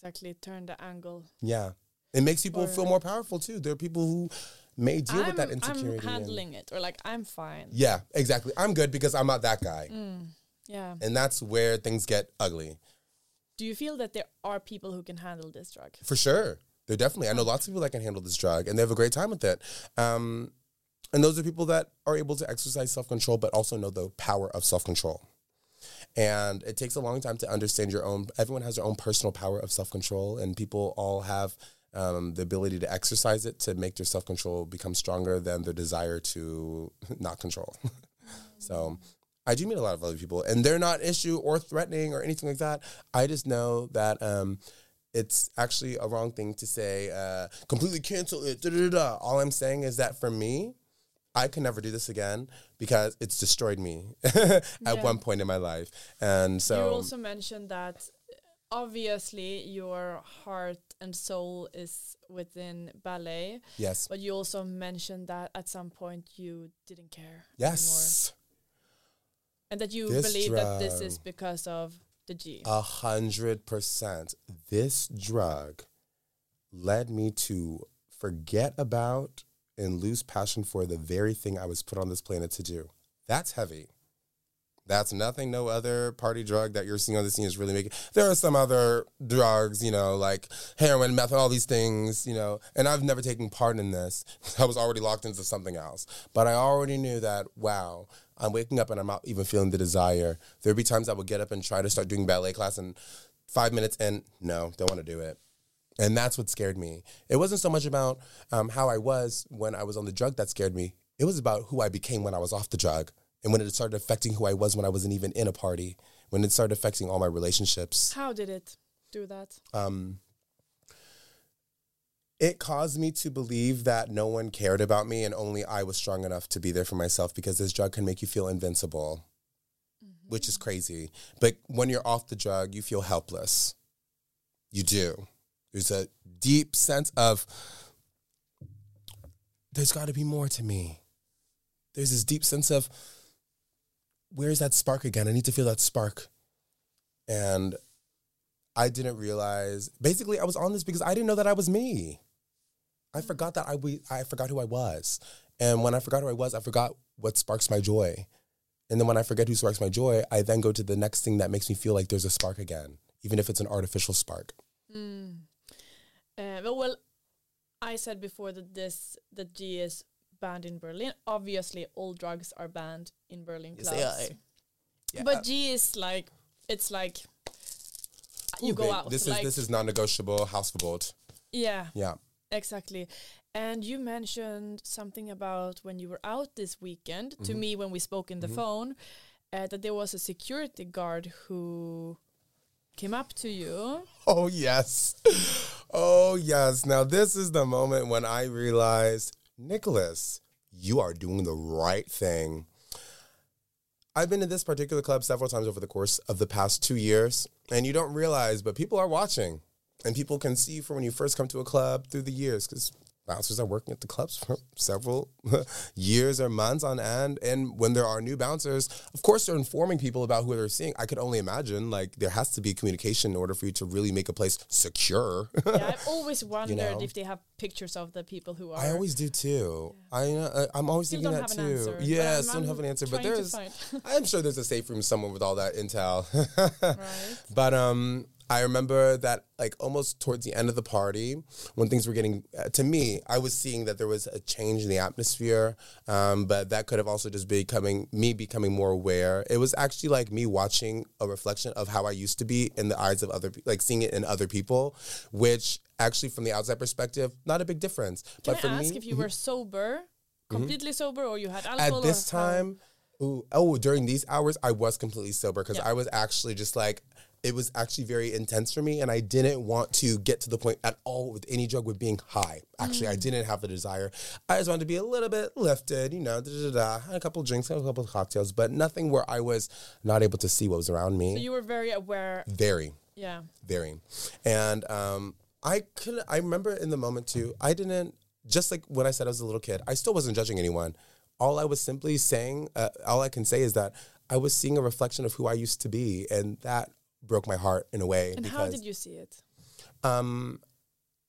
exactly turn the angle. Yeah. It makes people Or- feel more powerful too. There are people who may deal with that insecurity. I'm and- handling it, or like I'm fine. yeah, exactly. I'm good because I'm not that guy. Mm. Yeah. And that's where things get ugly. Do you feel that there are people who can handle this drug? For sure. They're definitely, I know lots of people that can handle this drug and they have a great time with it. Um, and those are people that are able to exercise self control, but also know the power of self control. And it takes a long time to understand your own, everyone has their own personal power of self control, and people all have um, the ability to exercise it to make their self control become stronger than their desire to [LAUGHS] not control. [LAUGHS] so I do meet a lot of other people, and they're not issue or threatening or anything like that. I just know that um, it's actually a wrong thing to say, uh, completely cancel it. Da, da, da. All I'm saying is that for me, I can never do this again because it's destroyed me [LAUGHS] at Yeah. one point in my life. And so, you also mentioned that uh, obviously your heart and soul is within ballet, yes, but you also mentioned that at some point you didn't care anymore, yes, and that you This believe that this is because of the G. a hundred percent. This drug led me to forget about and lose passion for the very thing I was put on this planet to do. That's heavy. That's nothing no other party drug that you're seeing on the scene is really making. There are some other drugs, you know, like heroin, meth, all these things, you know, and I've never taken part in this. [LAUGHS] I was already locked into something else. But I already knew that, wow, I'm waking up and I'm not even feeling the desire. There'd be times I would get up and try to start doing ballet class and five minutes in, no, don't want to do it. And that's what scared me. It wasn't so much about um, how I was when I was on the drug that scared me. It was about who I became when I was off the drug and when it started affecting who I was when I wasn't even in a party, when it started affecting all my relationships. How did it do that? Um, it caused me to believe that no one cared about me and only I was strong enough to be there for myself because this drug can make you feel invincible, which is crazy. But when you're off the drug, you feel helpless. You do. There's a deep sense of there's got to be more to me. There's this deep sense of where's that spark again? I need to feel that spark. And I didn't realize. Basically, I was on this because I didn't know that I was me. I forgot that I we, I forgot who I was, and when I forgot who I was, I forgot what sparks my joy. And then when I forget who sparks my joy, I then go to the next thing that makes me feel like there's a spark again, even if it's an artificial spark. Mm. Uh, well, well, I said before that this the G is banned in Berlin. Obviously, all drugs are banned in Berlin Yes, clubs. Yeah. But G is like it's like you Ooh, go babe, out. This like, is this is non-negotiable. Hausverbot. yeah, Yeah. exactly. And you mentioned something about when you were out this weekend to Mm-hmm. me when we spoke in the phone uh, that there was a security guard who came up to you. Oh yes. Oh yes. Now this is the moment when I realized, Nicholas, you are doing the right thing. I've been to this particular club several times over the course of the past two years, and you don't realize, but people are watching, and people can see from when you first come to a club through the years because bouncers are working at the clubs for several [LAUGHS] years or months on end. And when there are new bouncers, of course, they're informing people about who they're seeing. I could only imagine, like, there has to be communication in order for you to really make a place secure. yeah, I've [LAUGHS] always wondered know. if they have pictures of the people who are. I always do too. I uh, I'm always Still thinking that have an too. answer, Yeah, still don't have an answer. But there's. [LAUGHS] I'm sure there's a safe room somewhere with all that intel. right. But um, I remember that like almost towards the end of the party, when things were getting uh, to me, I was seeing that there was a change in the atmosphere, um, but that could have also just becoming me becoming more aware. It was actually like me watching a reflection of how I used to be in the eyes of other, like seeing it in other people, which actually from the outside perspective, not a big difference. Can but for I ask me, Mm-hmm. if you were sober, completely sober, or you had alcohol? at this or time, ooh, oh, during these hours, I was completely sober because Yeah. I was actually just like, it was actually very intense for me, and I didn't want to get to the point at all with any drug with being high. Actually, Mm. I didn't have the desire. I just wanted to be a little bit lifted, you know, da da da. Had a couple drinks, had a couple of cocktails, but nothing where I was not able to see what was around me. So you were very aware. very Yeah. very and um i could i remember in the moment too i didn't just like when i said i was a little kid i still wasn't judging anyone all i was simply saying uh, all i can say is that i was seeing a reflection of who i used to be and that broke my heart in a way And how did you see it? um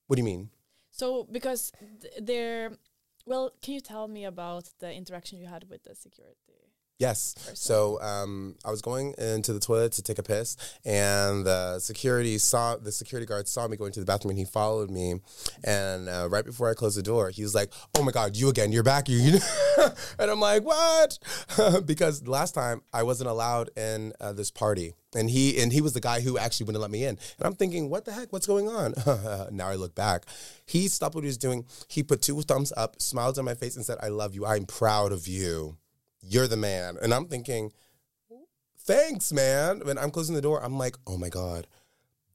what do you mean So because th- there, well, can you tell me about the interaction you had with the security? Yes. So um, I was going into the toilet to take a piss, and the security saw the security guard saw me going to the bathroom, and he followed me. And uh, right before I closed the door, he was like, "Oh my God, you again? You're back!" You, [LAUGHS] and I'm like, "What?" [LAUGHS] because last time I wasn't allowed in uh, this party, and he and he was the guy who actually wouldn't let me in. And I'm thinking, "What the heck? What's going on?" [LAUGHS] now I look back. He stopped what he was doing. He put two thumbs up, smiled on my face, and said, "I love you. I'm proud of you." You're the man. And I'm thinking, thanks, man. When I'm closing the door, I'm like, oh my God,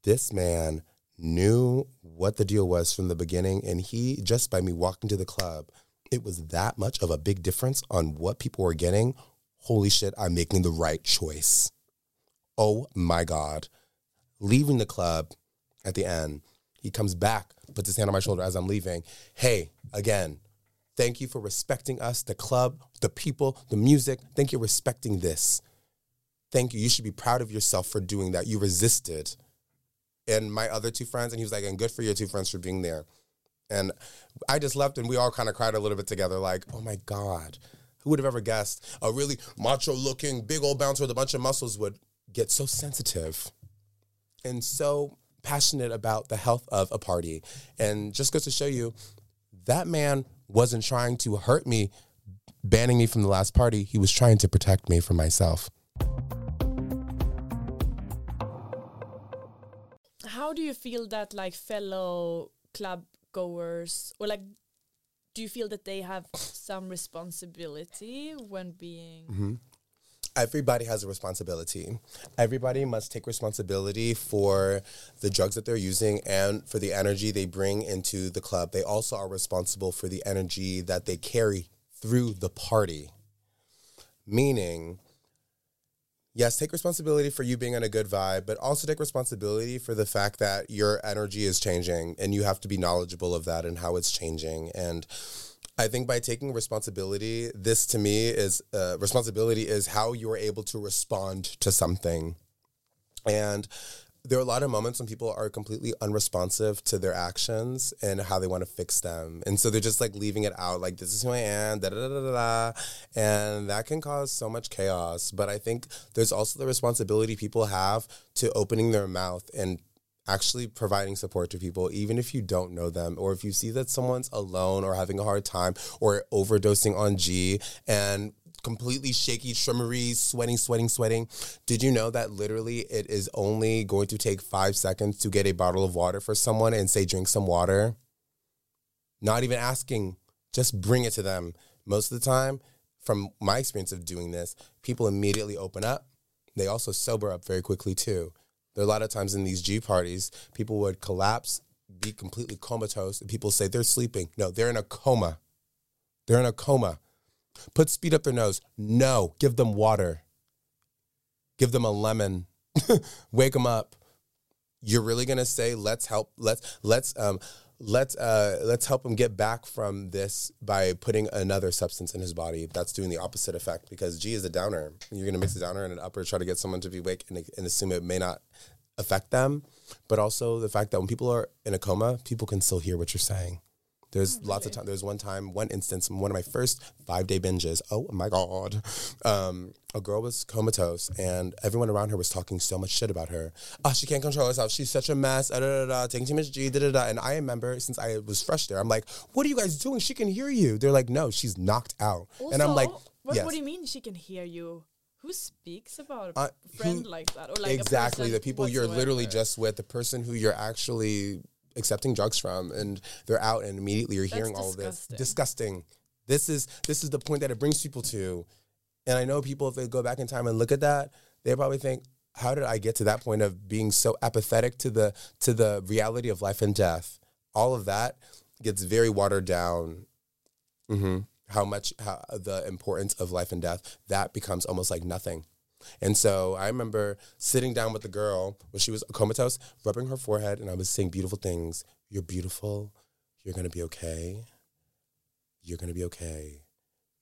this man knew what the deal was from the beginning. And he, just by me walking to the club, it was that much of a big difference on what people were getting. Holy shit, I'm making the right choice. Oh my God. Leaving the club at the end, he comes back, puts his hand on my shoulder as I'm leaving. Hey, again, Thank you for respecting us, the club, the people, the music. Thank you for respecting this. Thank you. You should be proud of yourself for doing that. You resisted. And my other two friends, and he was like, and good for your two friends for being there. And I just left and we all kind of cried a little bit together, like, oh my God, who would have ever guessed a really macho looking, big old bouncer with a bunch of muscles would get so sensitive and so passionate about the health of a party. And just goes to show you that man wasn't trying to hurt me, banning me from the last party. He was trying to protect me from myself. How do you feel that like fellow club goers or like do you feel that they have some responsibility when being mm-hmm. Everybody has a responsibility. Everybody must take responsibility for the drugs that they're using and for the energy they bring into the club. They also are responsible for the energy that they carry through the party. Meaning, yes, take responsibility for you being on a good vibe, but also take responsibility for the fact that your energy is changing and you have to be knowledgeable of that and how it's changing. And I think by taking responsibility, this to me is uh, responsibility is how you are able to respond to something. And there are a lot of moments when people are completely unresponsive to their actions and how they want to fix them. And so they're just like leaving it out, like, this is who I am, da da da da da. And that can cause so much chaos. But I think there's also the responsibility people have to opening their mouth and actually providing support to people, even if you don't know them, or if you see that someone's alone or having a hard time or overdosing on G and completely shaky, tremory, sweating, sweating, sweating. Did you know that literally it is only going to take five seconds to get a bottle of water for someone and say, drink some water? Not even asking, just bring it to them. Most of the time, from my experience of doing this, people immediately open up. They also sober up very quickly too. There are a lot of times in these G parties, people would collapse, be completely comatose, and people say they're sleeping. No, they're in a coma. They're in a coma. Put speed up their nose. No, give them water. Give them a lemon. [LAUGHS] Wake them up. You're really gonna say, let's help. Let's let's um let's uh let's help him get back from this by putting another substance in his body that's doing the opposite effect because G is a downer. You're gonna mix a downer and an upper, try to get someone to be awake and, and assume it may not affect them. But also the fact that when people are in a coma, people can still hear what you're saying. There's lots of time. There's one time, one instance, one of my first five day binges. Oh my god, um, a girl was comatose, and everyone around her was talking so much shit about her. Oh, she can't control herself. She's such a mess. Da, da, da, da, taking too much G. Da, da, da. And I remember since I was fresh there, I'm like, "What are you guys doing? She can hear you." They're like, "No, she's knocked out." Also, and I'm like, what, yes. what do you mean she can hear you? Who speaks about a Uh, friend who- like that? Or like exactly the people you're literally just with, the person who you're actually accepting drugs from, and they're out, and immediately you're That's hearing all of this. disgusting. Disgusting. This is this is the point that it brings people to, and I know people if they go back in time and look at that, they probably think, how did I get to that point of being so apathetic to the to the reality of life and death? All of that gets very watered down. hmm How much how, the importance of life and death that becomes almost like nothing. And so I remember sitting down with the girl when she was comatose, rubbing her forehead, and I was saying beautiful things. You're beautiful. You're going to be okay. You're going to be okay.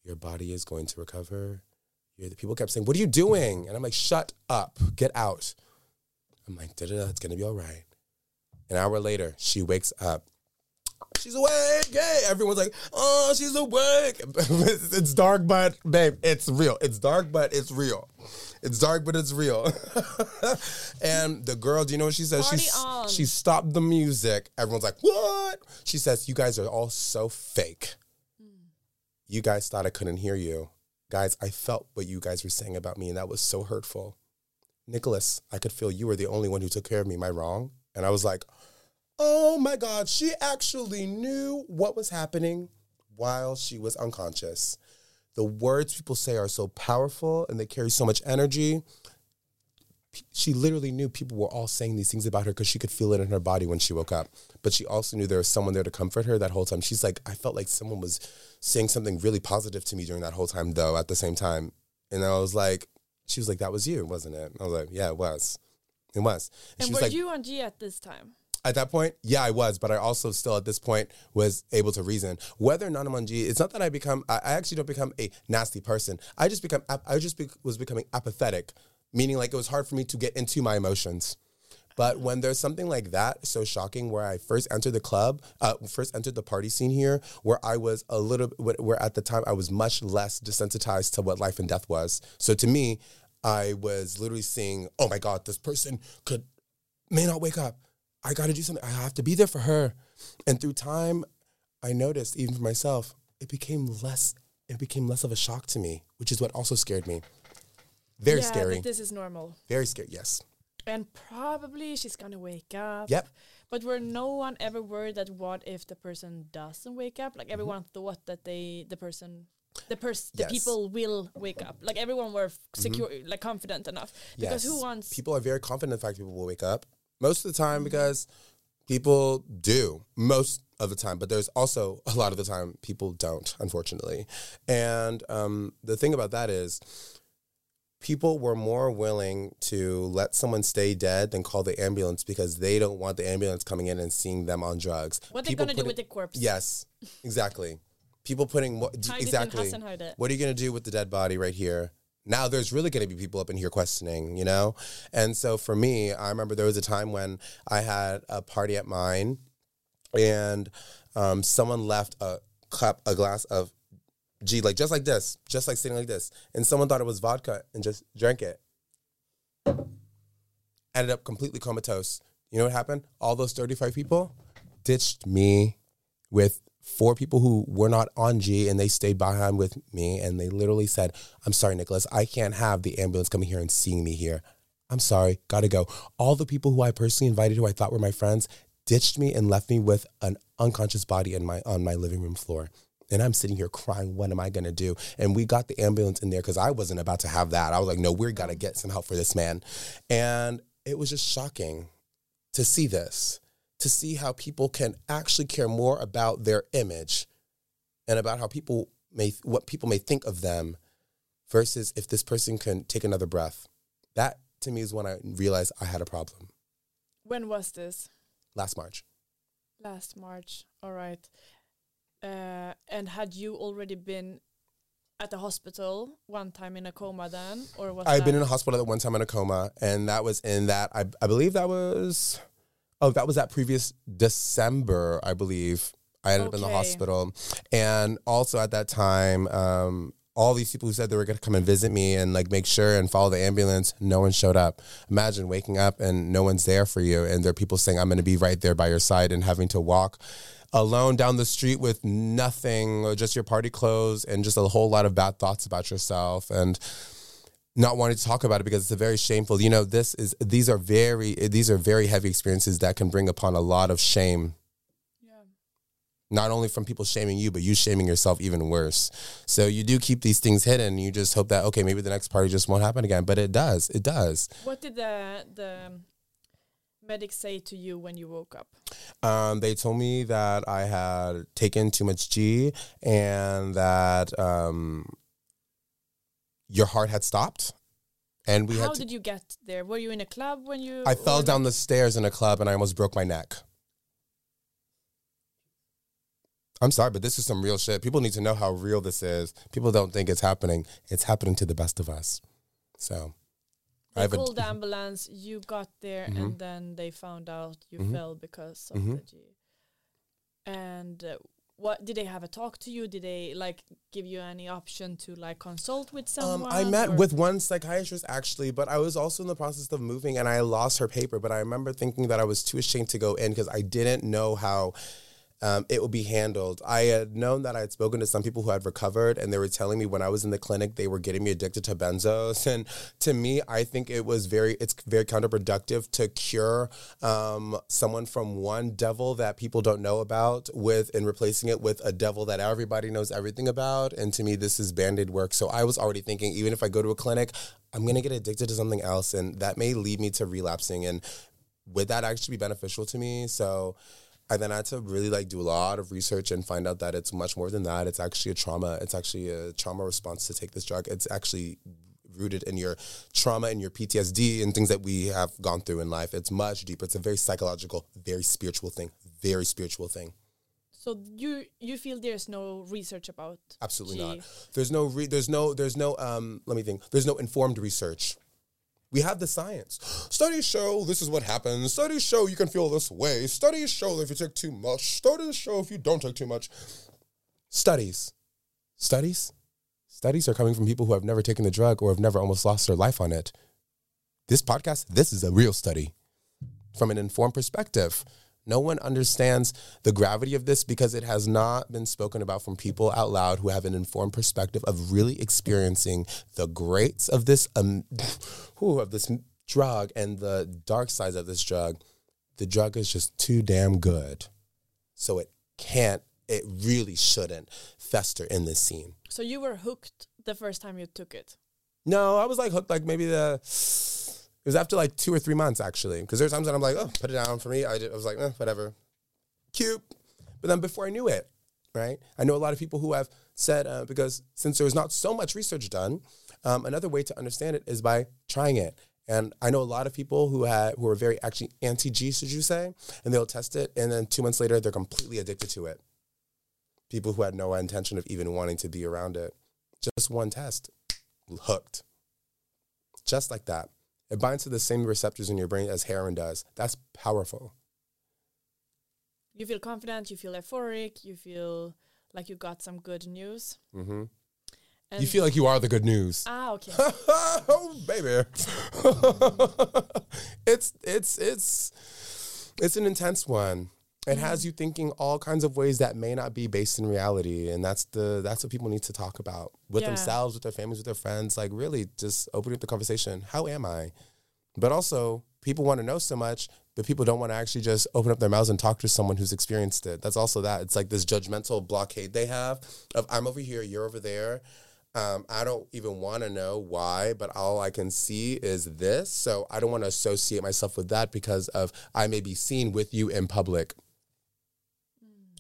Your body is going to recover. You're, the people kept saying, What are you doing? And I'm like, Shut up. Get out. I'm like, da da da, it's going to be all right. An hour later, she wakes up. She's awake. gay. Everyone's like, oh, she's awake. [LAUGHS] it's dark, but babe, it's real. It's dark, but it's real. It's dark, but it's real. [LAUGHS] and the girl, do you know what she says? Party she, on. she stopped the music. Everyone's like, what? She says, you guys are all so fake. Mm. You guys thought I couldn't hear you. Guys, I felt what you guys were saying about me, and that was so hurtful. Nicholas, I could feel you were the only one who took care of me. Am I wrong? And I was like, oh my God, she actually knew what was happening while she was unconscious. The words people say are so powerful and they carry so much energy. She literally knew people were all saying these things about her because she could feel it in her body when she woke up. But she also knew there was someone there to comfort her that whole time. She's like, I felt like someone was saying something really positive to me during that whole time, though, at the same time. And I was like, she was like, that was you, wasn't it? I was like, yeah, it was. It was. And she were was like, you on G at this time? At that point, yeah, I was, but I also still at this point was able to reason whether on G. It's not that I become. I, I actually don't become a nasty person. I just become. I just be, was becoming apathetic, meaning like it was hard for me to get into my emotions. But when there's something like that, so shocking, where I first entered the club, uh, first entered the party scene here, where I was a little, where at the time I was much less desensitized to what life and death was. So to me, I was literally seeing, oh my God, this person could may not wake up. I got to do something. I have to be there for her. And through time, I noticed even for myself, it became less. It became less of a shock to me, which is what also scared me. Very yeah, scary. This is normal. Very scary. Yes. And probably she's gonna wake up. Yep. But were no one ever worried that what if the person doesn't wake up? Like everyone thought that they the person the person the Mm-hmm. Yes. Mm-hmm. people will wake up. Like everyone were f- secure like confident enough. Because who wants People are very confident in the fact people will wake up most of the time Mm-hmm. because people do most of the time, but there's also a lot of the time people don't, unfortunately. And um, the thing about that is, people were more willing to let someone stay dead than call the ambulance because they don't want the ambulance coming in and seeing them on drugs. what they People gonna do with the corpse? Yes, exactly. People putting mo- d- Hide it exactly. What are you going to do with the dead body right here? Now there's really going to be people up in here questioning, you know? And so for me, I remember there was a time when I had a party at mine and um, someone left a cup, a glass of G, like just like this, just like sitting like this. And someone thought it was vodka and just drank it. Ended up completely comatose. You know what happened? All those 35 people ditched me with four people who were not on G and they stayed behind with me and they literally said, I'm sorry, Nicholas, I can't have the ambulance coming here and seeing me here. I'm sorry, gotta go. All the people who I personally invited who I thought were my friends ditched me and left me with an unconscious body in my on my living room floor. And I'm sitting here crying, what am I gonna do? And we got the ambulance in there because I wasn't about to have that. I was like, no, we gotta get some help for this man. And it was just shocking to see this, to see how people can actually care more about their image and about how people may what people may think of them versus if this person can take another breath. That to me is when I realized I had a problem When was this? last March. Last March. All right. Uh, and had you already been at the hospital one time in a coma then, or was I've been in a hospital at one time in a coma, and that was in that I I believe that was oh that was that previous December I believe I ended up in the hospital. And also at that time, um, all these people who said they were going to come and visit me and like make sure and follow the ambulance, no one showed up. Imagine waking up and no one's there for you. And there are people saying, I'm going to be right there by your side and having to walk alone down the street with nothing, or just your party clothes and just a whole lot of bad thoughts about yourself. And not wanting to talk about it because it's a very shameful. You know, this is these are very these are very heavy experiences that can bring upon a lot of shame. Not only from people shaming you, but you shaming yourself even worse. So you do keep these things hidden. You just hope that okay, maybe the next party just won't happen again. But it does. It does. What did the the medics say to you when you woke up? Um, they told me that I had taken too much G and that um, your heart had stopped. And we How did you get there? Were you in a club when you? I fell down the stairs in a club and I almost broke my neck. I'm sorry, but this is some real shit. People need to know how real this is. People don't think it's happening. It's happening to the best of us. So, They a- called the ambulance. You got there, Mhm. and then they found out you Mhm. fell because of Mhm. the G. And uh, what did they have a talk to you? Did they like give you any option to like consult with Um, someone? I met or- with one psychiatrist actually, but I was also in the process of moving and I lost her paper. But I remember thinking that I was too ashamed to go in because I didn't know how um, it would be handled. I had known that I had spoken to some people who had recovered, and they were telling me when I was in the clinic they were getting me addicted to benzos. [LAUGHS] And to me, I think it was very it's very counterproductive to cure um, someone from one devil that people don't know about with and replacing it with a devil that everybody knows everything about. And to me, this is banded work. So I was already thinking, even if I go to a clinic, I'm gonna get addicted to something else, and that may lead me to relapsing. And would that actually be beneficial to me? So I then had to really like do a lot of research and find out that it's much more than that. It's actually a trauma. It's actually a trauma response to take this drug. It's actually rooted in your trauma and your PTSD and things that we have gone through in life. It's much deeper. It's a very psychological, very spiritual thing. Very spiritual thing. So you you feel there's no research about Absolutely G. not. There's no re- there's no there's no um let me think. There's no informed research. We have the science. Studies show this is what happens. Studies show you can feel this way. Studies show if you take too much. Studies show if you don't take too much. Studies. Studies? Studies are coming from people who have never taken the drug or have never almost lost their life on it. This podcast, this is a real study from an informed perspective. No one understands the gravity of this because it has not been spoken about from people out loud who have an informed perspective of really experiencing the greats of this um, [SIGHS] whew, of this drug and the dark sides of this drug. The drug is just too damn good. So it can't, it really shouldn't fester in this scene. So you were hooked the first time you took it. No, I was like hooked like maybe the it was after like two or three months actually because there's times that I'm like oh put it down for me. I, did, I was like eh, whatever. Cute. But then before I knew it right I know a lot of people who have said uh, because since there was not so much research done um, another way to understand it is by trying it. And I know a lot of people who had who are very actually anti G should you say and they'll test it and then two months later they're completely addicted to it. People who had no intention of even wanting to be around it. Just one test hooked. Just like that. It binds to the same receptors in your brain as heroin does. That's powerful. You feel confident. You feel euphoric. You feel like you got some good news. hmm And You feel like you are the good news. ah okay. [LAUGHS] oh, baby. [LAUGHS] it's it's it's it's an intense one. It has you thinking all kinds of ways that may not be based in reality, and that's the that's what people need to talk about with Yeah. themselves, with their families, with their friends. Like really, just opening up the conversation. How am I? But also, people want to know so much, but people don't want to actually just open up their mouths and talk to someone who's experienced it. That's also that. It's like this judgmental blockade they have of I'm over here, you're over there. Um, I don't even want to know why, but all I can see is this. So I don't want to associate myself with that because of I may be seen with you in public.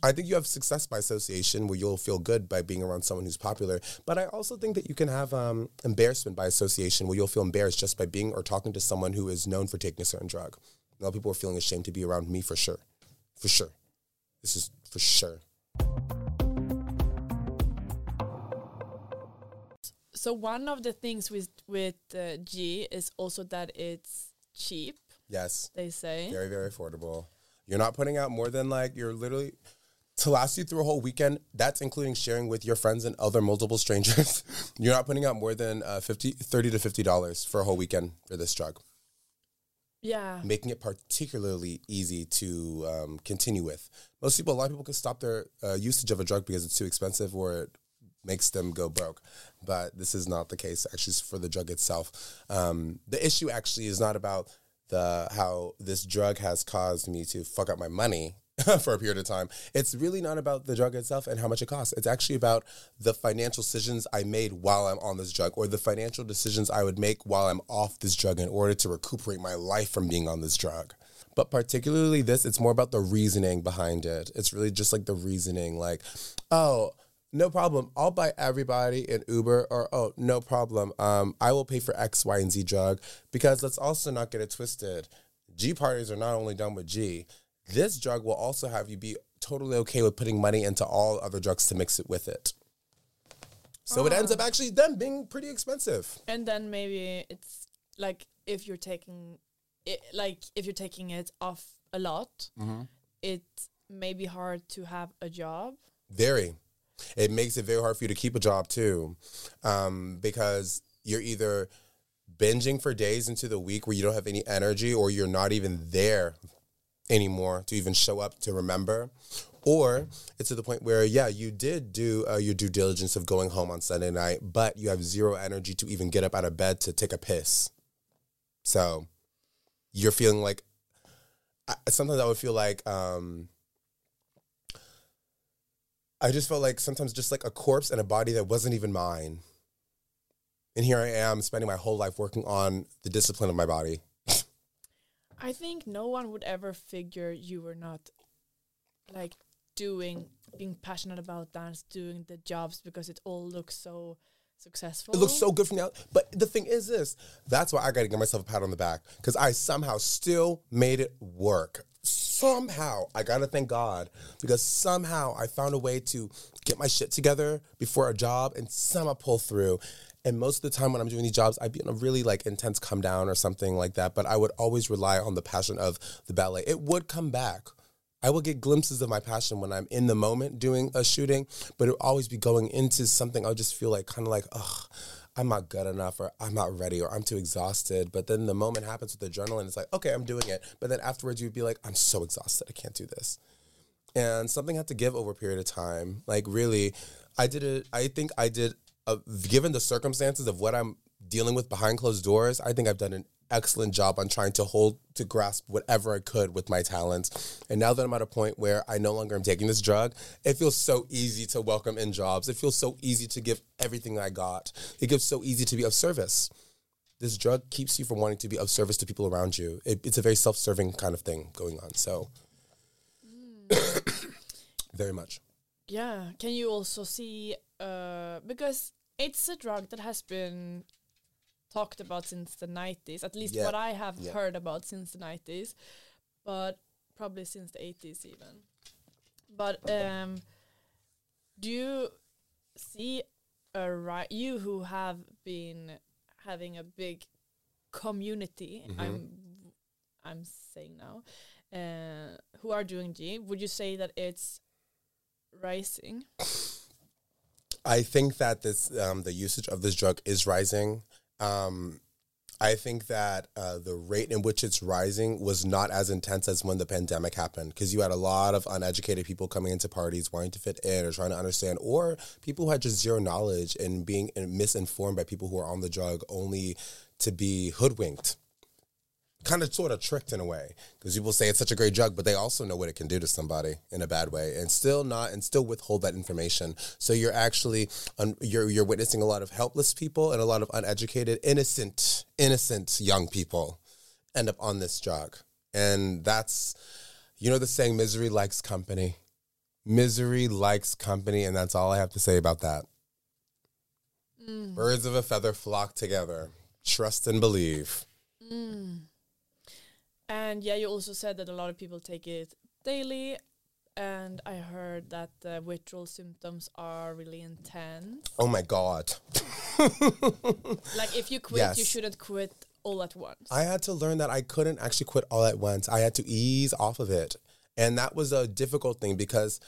I think you have success by association where you'll feel good by being around someone who's popular. But I also think that you can have um, embarrassment by association where you'll feel embarrassed just by being or talking to someone who is known for taking a certain drug. A lot of people are feeling ashamed to be around me for sure. For sure. This is for sure. So one of the things with with uh, G is also that it's cheap. Yes. They say. Very, very affordable. You're not putting out more than like you're literally to last you through a whole weekend, that's including sharing with your friends and other multiple strangers. [LAUGHS] You're not putting out more than uh, 50, 30 to $50 for a whole weekend for this drug, Yeah. making it particularly easy to um, continue with. Most people, a lot of people can stop their uh, usage of a drug because it's too expensive or it makes them go broke. But this is not the case, actually, it's for the drug itself. Um, the issue actually is not about the how this drug has caused me to fuck up my money [LAUGHS] for a period of time. It's really not about the drug itself and how much it costs. It's actually about the financial decisions I made while I'm on this drug or the financial decisions I would make while I'm off this drug in order to recuperate my life from being on this drug. But particularly this, it's more about the reasoning behind it. It's really just like the reasoning, like, oh, no problem. I'll buy everybody an Uber, or oh, no problem. Um, I will pay for X, Y, and Z drug because let's also not get it twisted. G parties are not only done with G. This drug will also have you be totally okay with putting money into all other drugs to mix it with it. So it ends up actually then being pretty expensive. And then maybe it's like if you're taking it, like if you're taking it off a lot, Mm-hmm. it may be hard to have a job. Very. It makes it very hard for you to keep a job too, um, because you're either binging for days into the week where you don't have any energy, or you're not even there anymore to even show up to remember, or it's to the point where yeah, you did do uh, your due diligence of going home on Sunday night, but you have zero energy to even get up out of bed to take a piss. So you're feeling like sometimes I would feel like. Um, I just felt like sometimes just like a corpse and a body that wasn't even mine. And here I am spending my whole life working on the discipline of my body. I think no one would ever figure you were not like doing being passionate about dance, doing the jobs because it all looks so successful. It looks so good from the out. But the thing is this that's why I got to give myself a pat on the back because I somehow still made it work. Somehow, I got to thank God because somehow I found a way to get my shit together before a job and somehow pull through. And most of the time when I'm doing these jobs, I'd be in a really like intense come down or something like that. But I would always rely on the passion of the ballet. It would come back. I will get glimpses of my passion when I'm in the moment doing a shooting, but it would always be going into something I'll just feel like kind of like, ugh, I'm not good enough or I'm not ready or I'm too exhausted. But then the moment happens with adrenaline, it's like, okay, I'm doing it. But then afterwards you'd be like, I'm so exhausted, I can't do this. And something had to give over a period of time. Like really, I did it, I think I did, uh, given the circumstances of what I'm dealing with behind closed doors, I think I've done an excellent job on trying to hold to grasp whatever I could with my talents. And now that I'm at a point where I no longer am taking this drug, it feels so easy to welcome in jobs. It feels so easy to give everything I got. It feels so easy to be of service. This drug keeps you from wanting to be of service to people around you. It, it's a very self-serving kind of thing going on. So, [COUGHS] very much. Yeah. Can you also see uh because it's a drug that has been talked about since the 90s, at least Yeah. what I have Yeah. heard about since the 90s, but probably since the 80s even. But um do you see a right you who have been having a big community Mm-hmm. I'm I'm saying now uh, who are doing G would you say that it's rising I think that this um, the usage of this drug is rising. Um, I think that uh, the rate in which it's rising was not as intense as when the pandemic happened because you had a lot of uneducated people coming into parties wanting to fit in or trying to understand, or people who had just zero knowledge and being misinformed by people who are on the drug only to be hoodwinked kind of sort of tricked in a way because people say it's such a great drug, but they also know what it can do to somebody in a bad way, and still not and still withhold that information. So you're actually un, you're you're witnessing a lot of helpless people and a lot of uneducated, innocent, innocent young people end up on this drug, and that's you know the saying, misery likes company. Misery likes company, and that's all I have to say about that. Mm. Birds of a feather flock together. Trust and believe. Mm. And yeah, you also said that a lot of people take it daily. And I heard that the withdrawal symptoms are really intense. Oh my god. [LAUGHS] Like if you quit, you shouldn't quit all at once. I had to learn that I couldn't actually quit all at once. I had to ease off of it. And that was a difficult thing because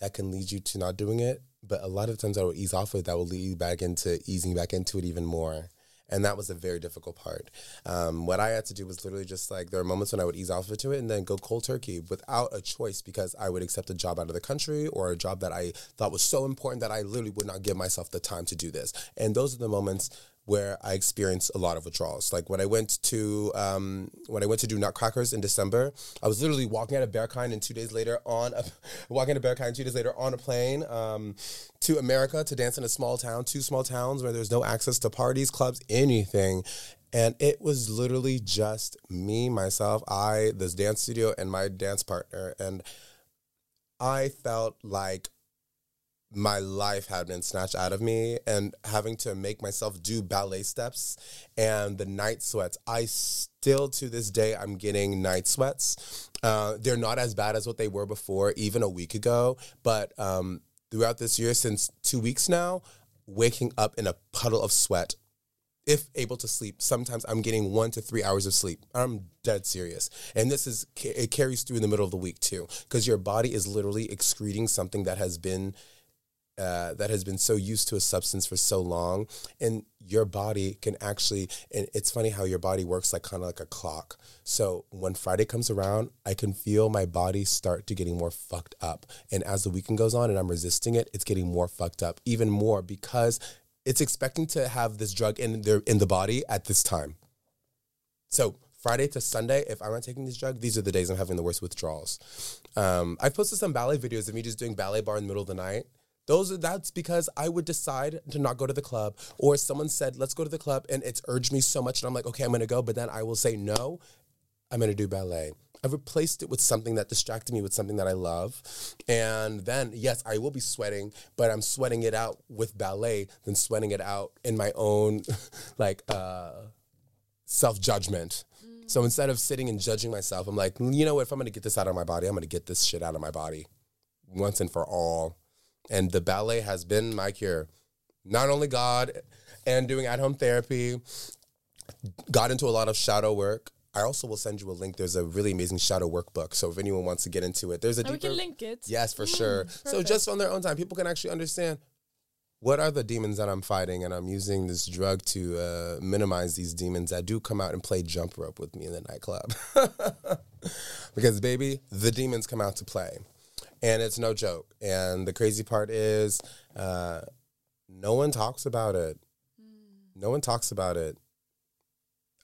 that can lead you to not doing it. But a lot of times I would ease off of it, that will lead you back into easing back into it even more. And that was a very difficult part. Um, what I had to do was literally just like there are moments when I would ease off into it and then go cold turkey without a choice because I would accept a job out of the country or a job that I thought was so important that I literally would not give myself the time to do this. And those are the moments where I experienced a lot of withdrawals. Like when I went to um, when I went to do Nutcrackers in December, I was literally walking out of Berghain and two days later on a, [LAUGHS] walking of Berghain two days later on a plane um, to America to dance in a small town, two small towns where there's no access to parties, clubs, anything. And it was literally just me, myself, I, this dance studio, and my dance partner. And I felt like my life had been snatched out of me and having to make myself do ballet steps and the night sweats. I still to this day i'm getting night sweats. Uh, they're not as bad as what they were before even a week ago but um, throughout this year since two weeks now waking up in a puddle of sweat if able to sleep. Sometimes i'm getting one to three hours of sleep. I'm dead serious. And this is it carries through in the middle of the week too because your body is literally excreting something that has been uh, that has been so used to a substance for so long and your body can actually and it's funny how your body works like kind of like a clock. So when friday comes around i can feel my body start to getting more fucked up. And as the weekend goes on and i'm resisting it it's getting more fucked up even more because it's expecting to have this drug in their in the body at this time. So Friday to Sunday, if I'm not taking this drug, these are the days I'm having the worst withdrawals. Um, I've posted some ballet videos of me just doing ballet barre in the middle of the night those are, that's because I would decide to not go to the club, or someone said, "Let's go to the club," and it's urged me so much, and I'm like, "Okay, I'm to go," but then I will say no. I'm to do ballet. I've replaced it with something that distracted me with something that I love. And then, yes, I will be sweating, but I'm sweating it out with ballet than sweating it out in my own [LAUGHS] like uh, self judgment. Mm. So instead of sitting and judging myself, I'm like, you know what? If I'm to get this out of my body, I'm to get this shit out of my body once and for all. And the ballet has been my cure. Not only God and doing at home therapy, got into a lot of shadow work. I also will send you a link. There's a really amazing shadow workbook. So if anyone wants to get into it, there's a And we can link it. Yes, for Mm, sure. So just on their own time, people can actually understand what are the demons that I'm fighting, and I'm using this drug to uh, minimize these demons that do come out and play jump rope with me in the nightclub. [LAUGHS] because baby, the demons come out to play, and it's no joke. And the crazy part is, uh, no one talks about it. No one talks about it.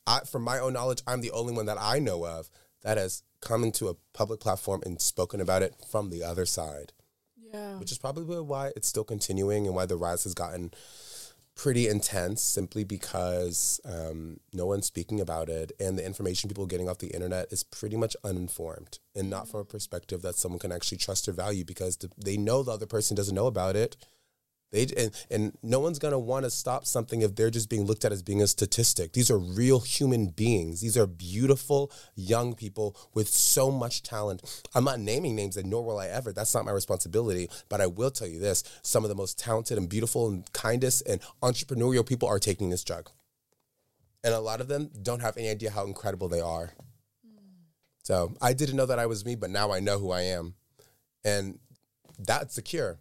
I, from my own knowledge, I'm the only one that I know of that has come into a public platform and spoken about it from the other side, Yeah. which is probably why it's still continuing and why the rise has gotten pretty intense simply because um, no one's speaking about it and the information people are getting off the internet is pretty much uninformed and not from a perspective that someone can actually trust or value because the, they know the other person doesn't know about it they and, and no one's gonna want to stop something if they're just being looked at as being a statistic. These are real human beings. These are beautiful young people with so much talent. I'm not naming names, and nor will I ever. That's not my responsibility. But I will tell you this: some of the most talented and beautiful and kindest and entrepreneurial people are taking this drug, and a lot of them don't have any idea how incredible they are. Mm. So I didn't know that I was me, but now I know who I am, and that's the cure: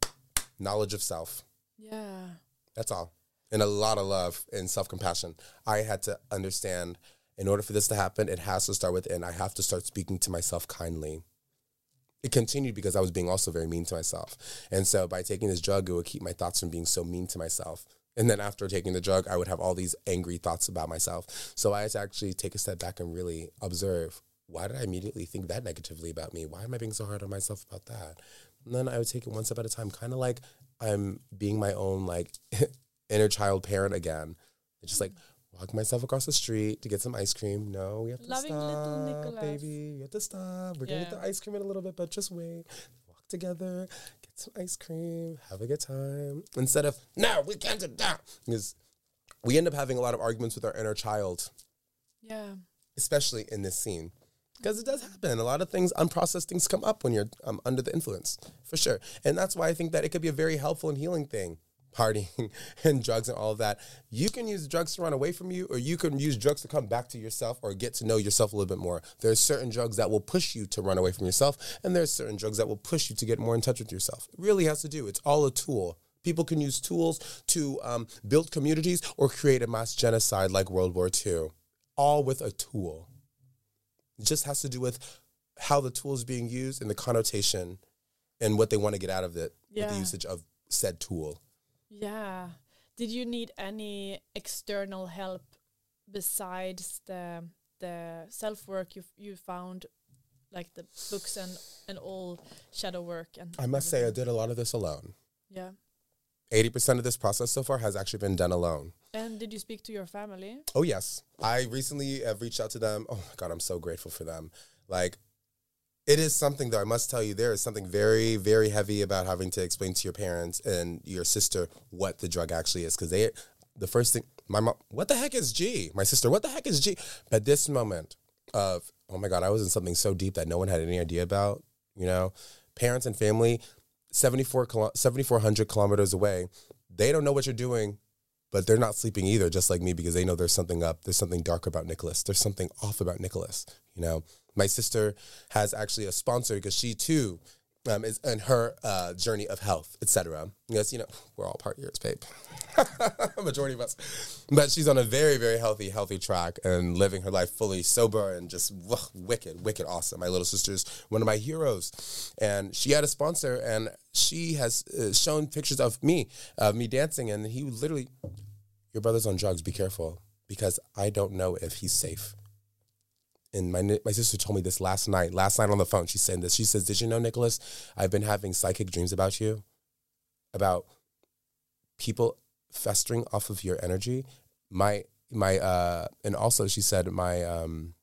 knowledge of self. Yeah. That's all. And a lot of love and self compassion. I had to understand in order for this to happen, it has to start within. I have to start speaking to myself kindly. It continued because I was being also very mean to myself. And so by taking this drug, it would keep my thoughts from being so mean to myself. And then after taking the drug, I would have all these angry thoughts about myself. So I had to actually take a step back and really observe why did I immediately think that negatively about me? Why am I being so hard on myself about that? And then I would take it one step at a time, kind of like I'm being my own like [LAUGHS] inner child parent again. I just like walk myself across the street to get some ice cream. No, we have to Loving stop, baby. We have to stop. We're gonna get the ice cream in a little bit, but just wait. Walk together, get some ice cream, have a good time. Instead of no, we can't do that because we end up having a lot of arguments with our inner child, Yeah. especially in this scene. Because it does happen. A lot of things, unprocessed things come up when you're um, under the influence, for sure. And that's why I think that it could be a very helpful and healing thing [LAUGHS] partying and drugs and all of that. You can use drugs to run away from you, or you can use drugs to come back to yourself or get to know yourself a little bit more. There's certain drugs that will push you to run away from yourself, and there's certain drugs that will push you to get more in touch with yourself. It really has to do. It's all a tool. People can use tools to um, build communities or create a mass genocide like World War II, all with a tool. Just has to do with how the tool is being used and the connotation and what they want to get out of it with the usage of said tool. Yeah. Did you need any external help besides the the self work you you found, like the books and and all shadow work and? I must say, I did a lot of this alone. Yeah. 80% of this process so far has actually been done alone. And did you speak to your family? Oh, yes. I recently have reached out to them. Oh, my God, I'm so grateful for them. Like, it is something, though, I must tell you, there is something very, very heavy about having to explain to your parents and your sister what the drug actually is. Because they, the first thing, my mom, what the heck is G? My sister, what the heck is G? But this moment of, oh my God, I was in something so deep that no one had any idea about, you know, parents and family, 74 7,400 kilometers away, they don't know what you're doing, but they're not sleeping either, just like me, because they know there's something up. There's something dark about Nicholas. There's something off about Nicholas. You know, my sister has actually a sponsor because she too um, is in her uh, journey of health, etc. Yes, you know, we're all partiers, babe. [LAUGHS] Majority of us, but she's on a very, very healthy, healthy track and living her life fully sober and just ugh, wicked, wicked awesome. My little sister's one of my heroes, and she had a sponsor, and she has uh, shown pictures of me, of me dancing, and he literally, your brother's on drugs. Be careful because I don't know if he's safe. And my my sister told me this last night. Last night on the phone, she said this. She says, "Did you know, Nicholas? I've been having psychic dreams about you, about people festering off of your energy. My my uh, and also she said my um,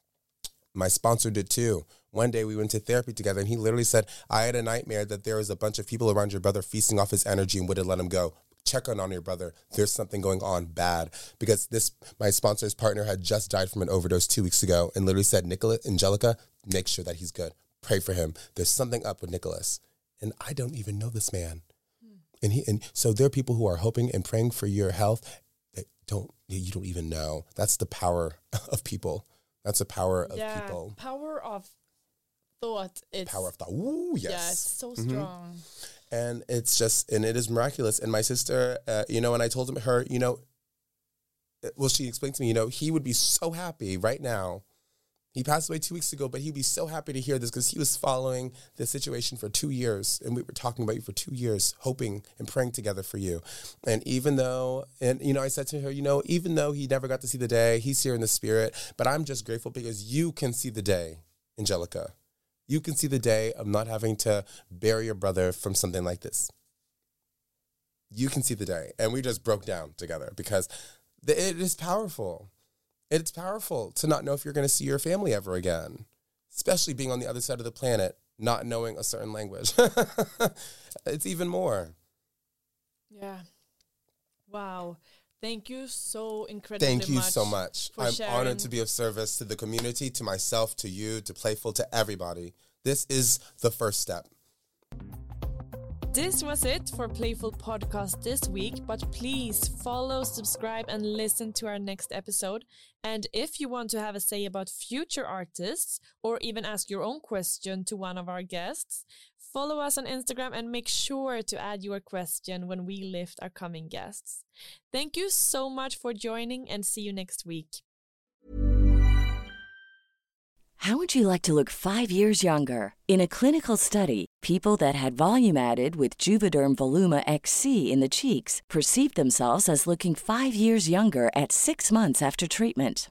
my sponsor did too. One day we went to therapy together, and he literally said, "I had a nightmare that there was a bunch of people around your brother feasting off his energy and wouldn't let him go." Check on on your brother. There's something going on bad because this my sponsor's partner had just died from an overdose two weeks ago, and literally said, "Nicola, Angelica, make sure that he's good. Pray for him. There's something up with Nicholas." And I don't even know this man. And he and so there are people who are hoping and praying for your health that don't you don't even know. That's the power [LAUGHS] of people. That's the power of yeah. people. Power of thought. It's Power of thought. Ooh, yes. Yeah, it's so Mhm. strong. And it's just and it is miraculous. And my sister uh, you know and i told him her you know well she explained to me you know he would be so happy right now. He passed away two weeks ago but he'd be so happy to hear this because he was following the situation for two years. And we were talking about you for two years hoping and praying together for you. And even though and you know i said to her you know even though he never got to see the day he's here in the spirit but i'm just grateful because you can see the day angelica you can see the day of not having to bury your brother from something like this. You can see the day. And we just broke down together because it is powerful. It's powerful to not know if you're going to see your family ever again, especially being on the other side of the planet, not knowing a certain language. [LAUGHS] it's even more. Yeah. Wow. Thank you so incredibly Thank you much so much. I'm sharing. honored to be of service to the community, to myself, to you, to Playful, to everybody. This is the first step. This was it for Playful Podcast this week, but please follow, subscribe, and listen to our next episode. And if you want to have a say about future artists or even ask your own question to one of our guests, follow us on Instagram and make sure to add your question when we lift our coming guests. Thank you so much for joining and see you next week. How would you like to look five years younger? In a clinical study, people that had volume added with Juvederm Voluma XC in the cheeks perceived themselves as looking five years younger at six months after treatment.